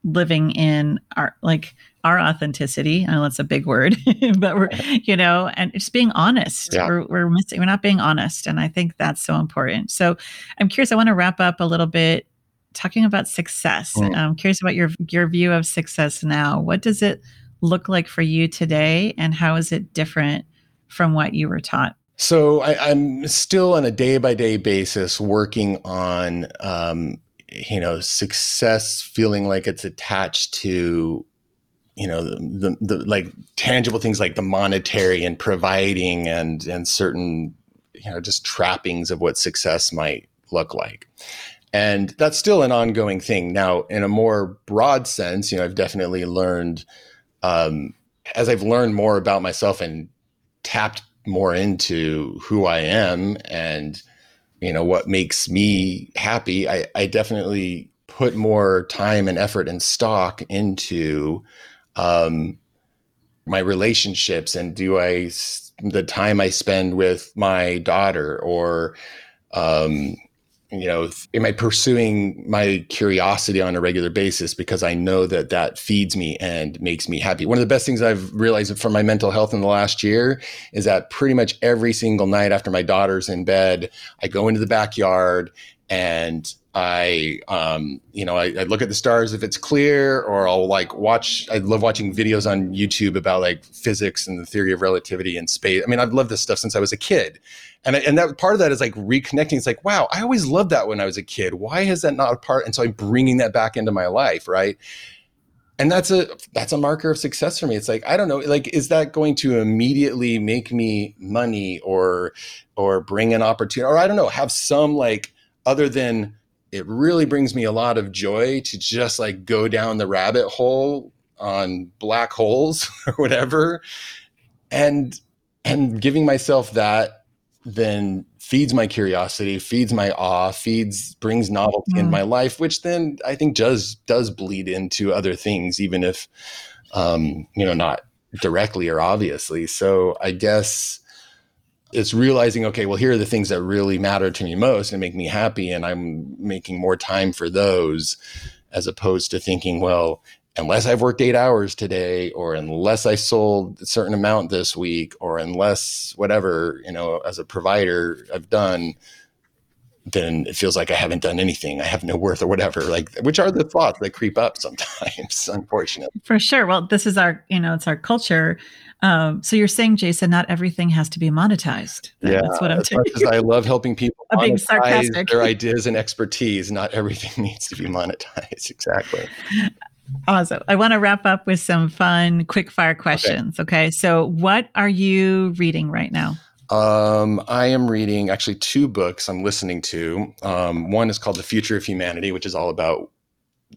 living in our like our authenticity. I know that's a big word, but we're, you know, and just being honest. Yeah. We're, we're missing, we're not being honest. And I think that's so important. So I'm curious, I want to wrap up a little bit talking about success. Mm. I'm curious about your, your view of success now. What does it look like for you today? And how is it different from what you were taught? So I, am still on a day by day basis working on, um, you know, success feeling like it's attached to you know the, the, the like tangible things like the monetary and providing and and certain you know just trappings of what success might look like. And that's still an ongoing thing. Now in a more broad sense you know i've definitely learned um, as i've learned more about myself and tapped more into who i am and you know what makes me happy i, I definitely put more time and effort and stock into um, my relationships and do I the time I spend with my daughter or um, you know am I pursuing my curiosity on a regular basis because I know that that feeds me and makes me happy. One of the best things I've realized for my mental health in the last year is that pretty much every single night after my daughter's in bed, I go into the backyard and I, um, you know, I, I, look at the stars if it's clear, or I'll like watch. I love watching videos on YouTube about like physics and the theory of relativity and space. I mean, I've loved this stuff since I was a kid, and I, and that part of that is like reconnecting. It's like, wow, I always loved that when I was a kid. Why is that not a part? And so I'm bringing that back into my life, right? And that's a that's a marker of success for me. It's like I don't know, like is that going to immediately make me money or or bring an opportunity, or I don't know, have some like other than it really brings me a lot of joy to just like go down the rabbit hole on black holes or whatever and and giving myself that then feeds my curiosity feeds my awe feeds brings novelty mm. in my life which then i think does does bleed into other things even if um you know not directly or obviously so i guess it's realizing okay well here are the things that really matter to me most and make me happy and i'm making more time for those as opposed to thinking well unless i've worked eight hours today or unless i sold a certain amount this week or unless whatever you know as a provider i've done then it feels like I haven't done anything. I have no worth or whatever. Like, which are the thoughts that creep up sometimes, unfortunately. For sure. Well, this is our, you know, it's our culture. Um, so you're saying, Jason, not everything has to be monetized. Yeah, that's what I'm as much as I love helping people sarcastic. their ideas and expertise, not everything needs to be monetized. Exactly. Awesome. I want to wrap up with some fun, quick fire questions. Okay. okay. So, what are you reading right now? Um, I am reading actually two books I'm listening to. Um, one is called The Future of Humanity, which is all about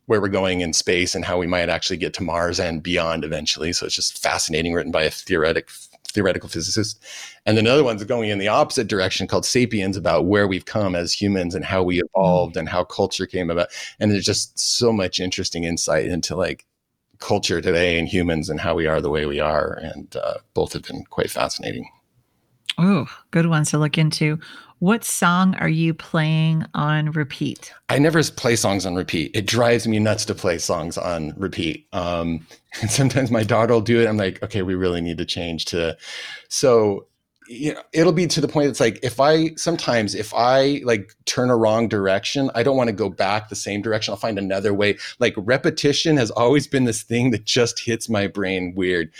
where we're going in space and how we might actually get to Mars and beyond eventually. So it's just fascinating, written by a theoretic theoretical physicist. And then another one's going in the opposite direction called Sapiens about where we've come as humans and how we evolved and how culture came about. And there's just so much interesting insight into like culture today and humans and how we are the way we are. And uh, both have been quite fascinating. Oh, good ones to look into. What song are you playing on repeat? I never play songs on repeat. It drives me nuts to play songs on repeat. Um, and sometimes my daughter will do it. I'm like, okay, we really need to change to. So, you know, it'll be to the point it's like if I sometimes if I like turn a wrong direction, I don't want to go back the same direction. I'll find another way. Like repetition has always been this thing that just hits my brain weird.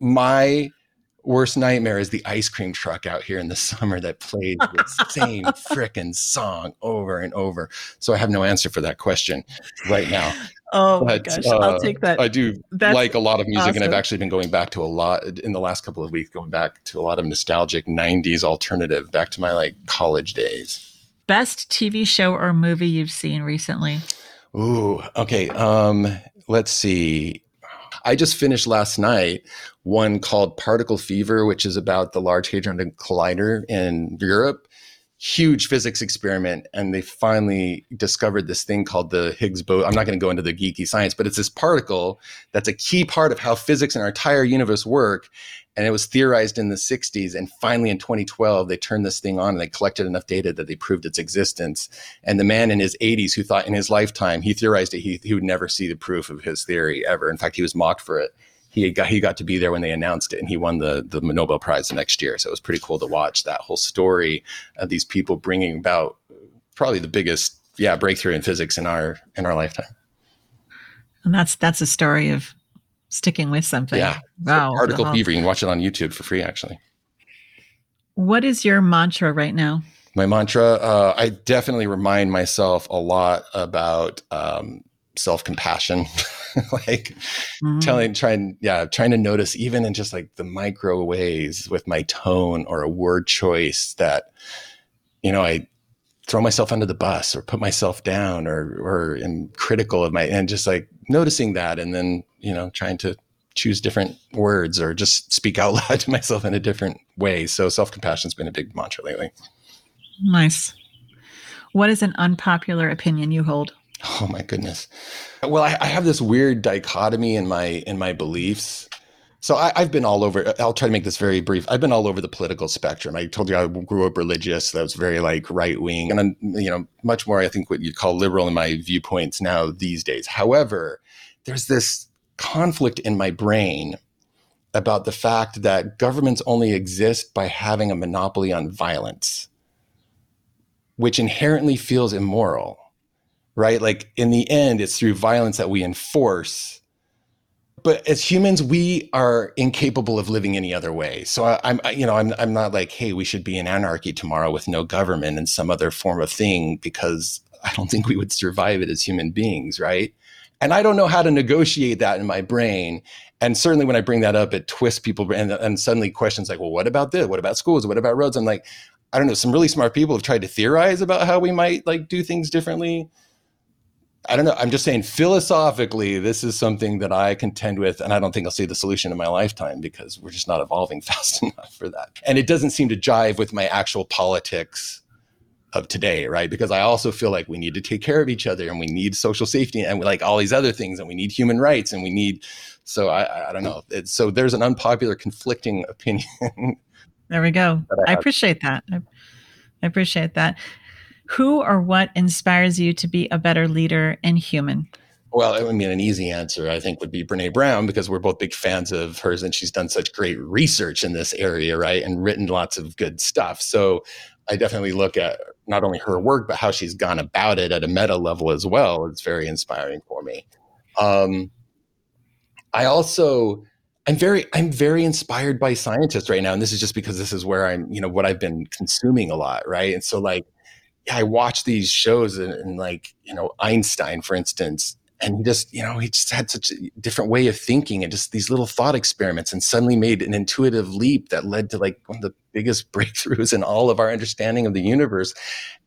My worst nightmare is the ice cream truck out here in the summer that plays the same freaking song over and over. So I have no answer for that question right now. Oh but, my gosh, uh, I'll take that. I do That's like a lot of music, awesome. and I've actually been going back to a lot in the last couple of weeks, going back to a lot of nostalgic '90s alternative, back to my like college days. Best TV show or movie you've seen recently? Ooh, okay. Um, let's see. I just finished last night one called Particle Fever, which is about the Large Hadron Collider in Europe. Huge physics experiment, and they finally discovered this thing called the Higgs boson. I'm not going to go into the geeky science, but it's this particle that's a key part of how physics and our entire universe work. And it was theorized in the 60s. And finally, in 2012, they turned this thing on and they collected enough data that they proved its existence. And the man in his 80s who thought in his lifetime he theorized it, he, he would never see the proof of his theory ever. In fact, he was mocked for it. He got he got to be there when they announced it, and he won the the Nobel Prize the next year. So it was pretty cool to watch that whole story of these people bringing about probably the biggest yeah breakthrough in physics in our in our lifetime. And that's that's a story of sticking with something. Yeah. Wow. So Particle Fever. You can watch it on YouTube for free, actually. What is your mantra right now? My mantra, uh, I definitely remind myself a lot about um, self compassion, like mm-hmm. telling, trying, yeah, trying to notice even in just like the micro ways with my tone or a word choice that, you know, I throw myself under the bus or put myself down or or am critical of my and just like noticing that and then you know trying to choose different words or just speak out loud to myself in a different way. So self-compassion has been a big mantra lately. Nice. What is an unpopular opinion you hold oh my goodness well I, I have this weird dichotomy in my in my beliefs so I, have been all over. I'll try to make this very brief. I've been all over the political spectrum. I told you I grew up religious. That was very like right wing, and I'm you know much more. I think what you'd call liberal in my viewpoints now these days. However, there's this conflict in my brain about the fact that governments only exist by having a monopoly on violence, which inherently feels immoral, right? Like in the end, it's through violence that we enforce but as humans, we are incapable of living any other way. So I, am you know, I'm, I'm not like, hey, we should be in anarchy tomorrow with no government and some other form of thing because I don't think we would survive it as human beings, right? And I don't know how to negotiate that in my brain. And certainly when I bring that up, it twists people and, and suddenly questions like, well, what about this? What about schools? What about roads? I'm like, I don't know. Some really smart people have tried to theorize about how we might like do things differently I don't know. I'm just saying philosophically, this is something that I contend with, and I don't think I'll see the solution in my lifetime because we're just not evolving fast enough for that. And it doesn't seem to jive with my actual politics of today, right? Because I also feel like we need to take care of each other and we need social safety and we like all these other things and we need human rights and we need. So I, I don't know. It's, so there's an unpopular, conflicting opinion. there we go. I, I appreciate that. I, I appreciate that. Who or what inspires you to be a better leader and human? Well, I mean, an easy answer, I think, would be Brene Brown because we're both big fans of hers and she's done such great research in this area, right? And written lots of good stuff. So I definitely look at not only her work, but how she's gone about it at a meta level as well. It's very inspiring for me. Um, I also, I'm very, I'm very inspired by scientists right now. And this is just because this is where I'm, you know, what I've been consuming a lot, right? And so, like, I watch these shows and, and, like, you know, Einstein, for instance, and he just you know he just had such a different way of thinking and just these little thought experiments and suddenly made an intuitive leap that led to like one of the biggest breakthroughs in all of our understanding of the universe.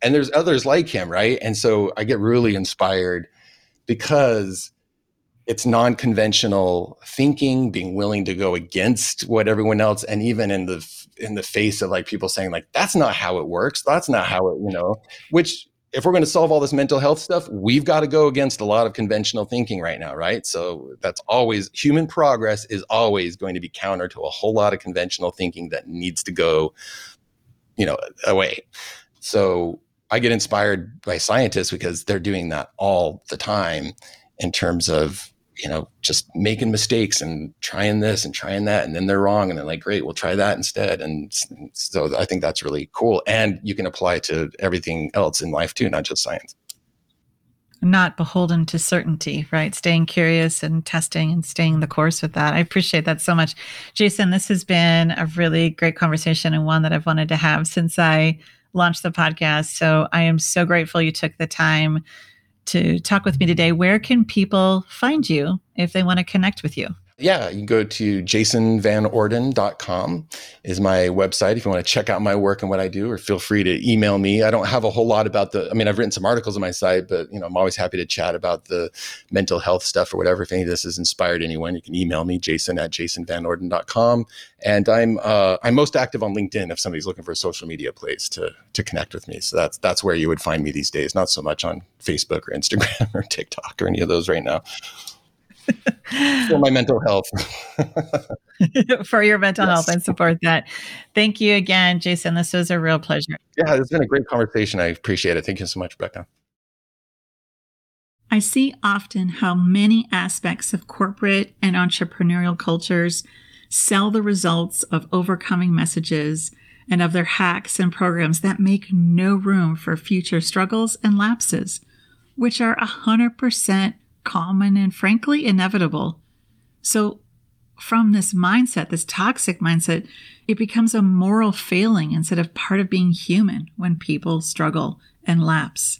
And there's others like him right? And so i get really inspired because it's non-conventional thinking being willing to go against what everyone else and even in the in the face of like people saying like that's not how it works. That's not how it you know? Which if we're going to solve all this mental health stuff we've got to go against a lot of conventional thinking right now right? So that's always human progress is always going to be counter to a whole lot of conventional thinking that needs to go you know away. So i get inspired by scientists because they're doing that all the time in terms of you know, just making mistakes and trying this and trying that, and then they're wrong, and they're like, great, we'll try that instead. And so I think that's really cool, and you can apply it to everything else in life too, not just science. Not beholden to certainty, right? Staying curious and testing and staying the course with that. I appreciate that so much. Jason, this has been a really great conversation and one that I've wanted to have since I launched the podcast. So I am so grateful you took the time to talk with me today. Where can people find you if they want to connect with you? Yeah, you can go to jasonvanorden.com is my website if you want to check out my work and what I do, or feel free to email me. I don't have a whole lot about the, I mean, I've written some articles on my site, but you know, I'm always happy to chat about the mental health stuff or whatever. If any of this has inspired anyone, you can email me, jason at jasonvanorden.com. And I'm, uh, I'm most active on LinkedIn if somebody's looking for a social media place to, to connect with me. So that's, that's where you would find me these days, not so much on Facebook or Instagram or TikTok or any of those right now for my mental health. for your mental yes. health and support that. Thank you again, Jason. This was a real pleasure. Yeah, it's been a great conversation. I appreciate it. Thank you so much, Becca. I see often how many aspects of corporate and entrepreneurial cultures sell the results of overcoming messages and of their hacks and programs that make no room for future struggles and lapses, which are 100% common and frankly inevitable. So, from this mindset, this toxic mindset, it becomes a moral failing instead of part of being human when people struggle and lapse.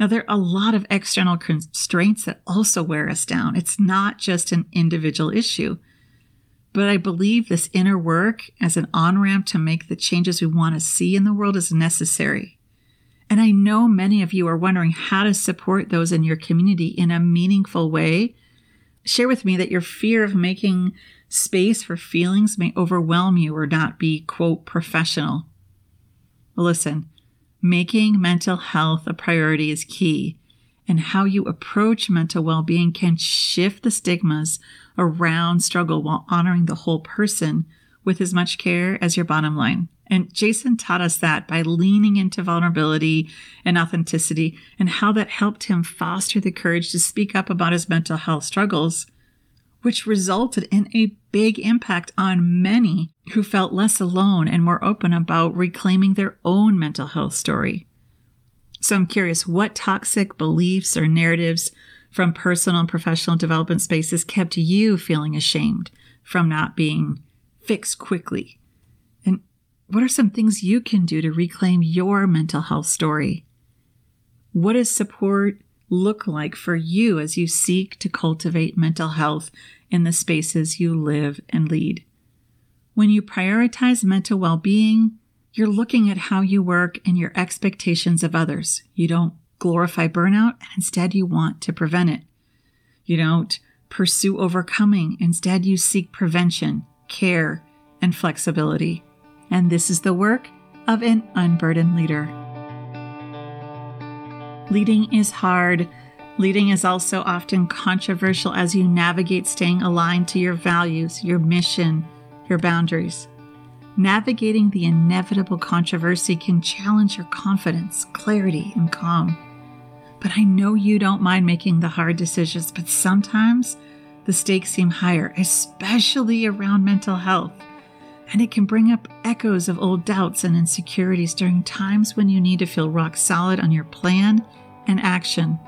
Now, there are a lot of external constraints that also wear us down. It's not just an individual issue. But I believe this inner work as an on ramp to make the changes we want to see in the world is necessary. And I know many of you are wondering how to support those in your community in a meaningful way. Share with me that your fear of making space for feelings may overwhelm you or not be, quote, professional. Listen, making mental health a priority is key, and how you approach mental well being can shift the stigmas around struggle while honoring the whole person with as much care as your bottom line. And Jason taught us that by leaning into vulnerability and authenticity and how that helped him foster the courage to speak up about his mental health struggles, which resulted in a big impact on many who felt less alone and more open about reclaiming their own mental health story. So I'm curious what toxic beliefs or narratives from personal and professional development spaces kept you feeling ashamed from not being fixed quickly And what are some things you can do to reclaim your mental health story? What does support look like for you as you seek to cultivate mental health in the spaces you live and lead? When you prioritize mental well being, you're looking at how you work and your expectations of others. You don't glorify burnout, and instead you want to prevent it. You don't pursue overcoming, instead, you seek prevention, care, and flexibility and this is the work of an unburdened leader. Leading is hard. Leading is also often controversial as you navigate staying aligned to your values, your mission, your boundaries. Navigating the inevitable controversy can challenge your confidence, clarity, and calm. But I know you don't mind making the hard decisions, but sometimes the stakes seem higher, especially around mental health and it can bring up echoes of old doubts and insecurities during times when you need to feel rock solid on your plan and action.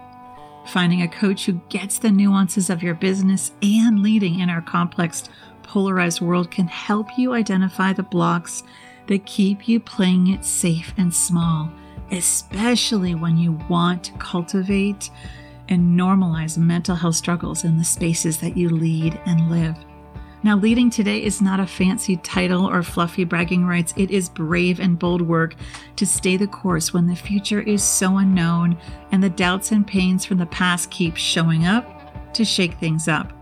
Finding a coach who gets the nuances of your business and leading in our complex, polarized world can help you identify the blocks that keep you playing it safe and small, especially when you want to cultivate and normalize mental health struggles in the spaces that you lead and live. Now, leading today is not a fancy title or fluffy bragging rights. It is brave and bold work to stay the course when the future is so unknown and the doubts and pains from the past keep showing up to shake things up.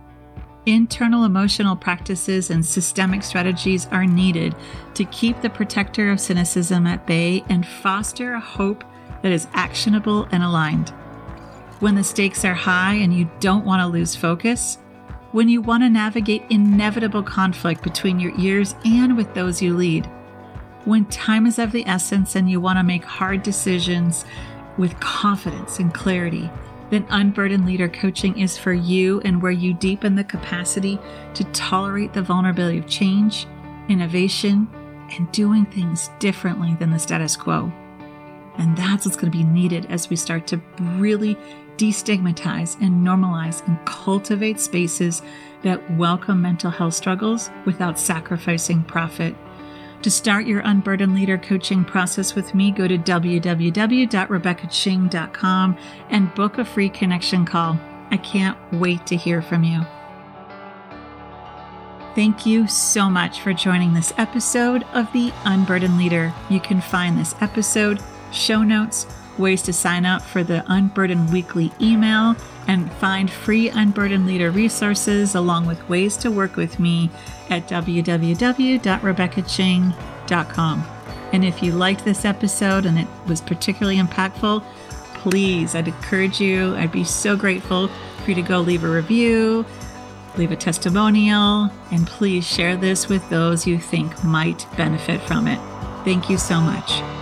Internal emotional practices and systemic strategies are needed to keep the protector of cynicism at bay and foster a hope that is actionable and aligned. When the stakes are high and you don't want to lose focus, when you want to navigate inevitable conflict between your ears and with those you lead, when time is of the essence and you want to make hard decisions with confidence and clarity, then Unburdened Leader Coaching is for you and where you deepen the capacity to tolerate the vulnerability of change, innovation, and doing things differently than the status quo. And that's what's going to be needed as we start to really destigmatize and normalize and cultivate spaces that welcome mental health struggles without sacrificing profit. To start your Unburdened Leader coaching process with me, go to www.rebeccaching.com and book a free connection call. I can't wait to hear from you. Thank you so much for joining this episode of The Unburdened Leader. You can find this episode, show notes, ways to sign up for the Unburdened Weekly email, and find free Unburdened Leader resources along with ways to work with me at www.rebeccaching.com. And if you liked this episode and it was particularly impactful, please, I'd encourage you, I'd be so grateful for you to go leave a review, leave a testimonial, and please share this with those you think might benefit from it. Thank you so much.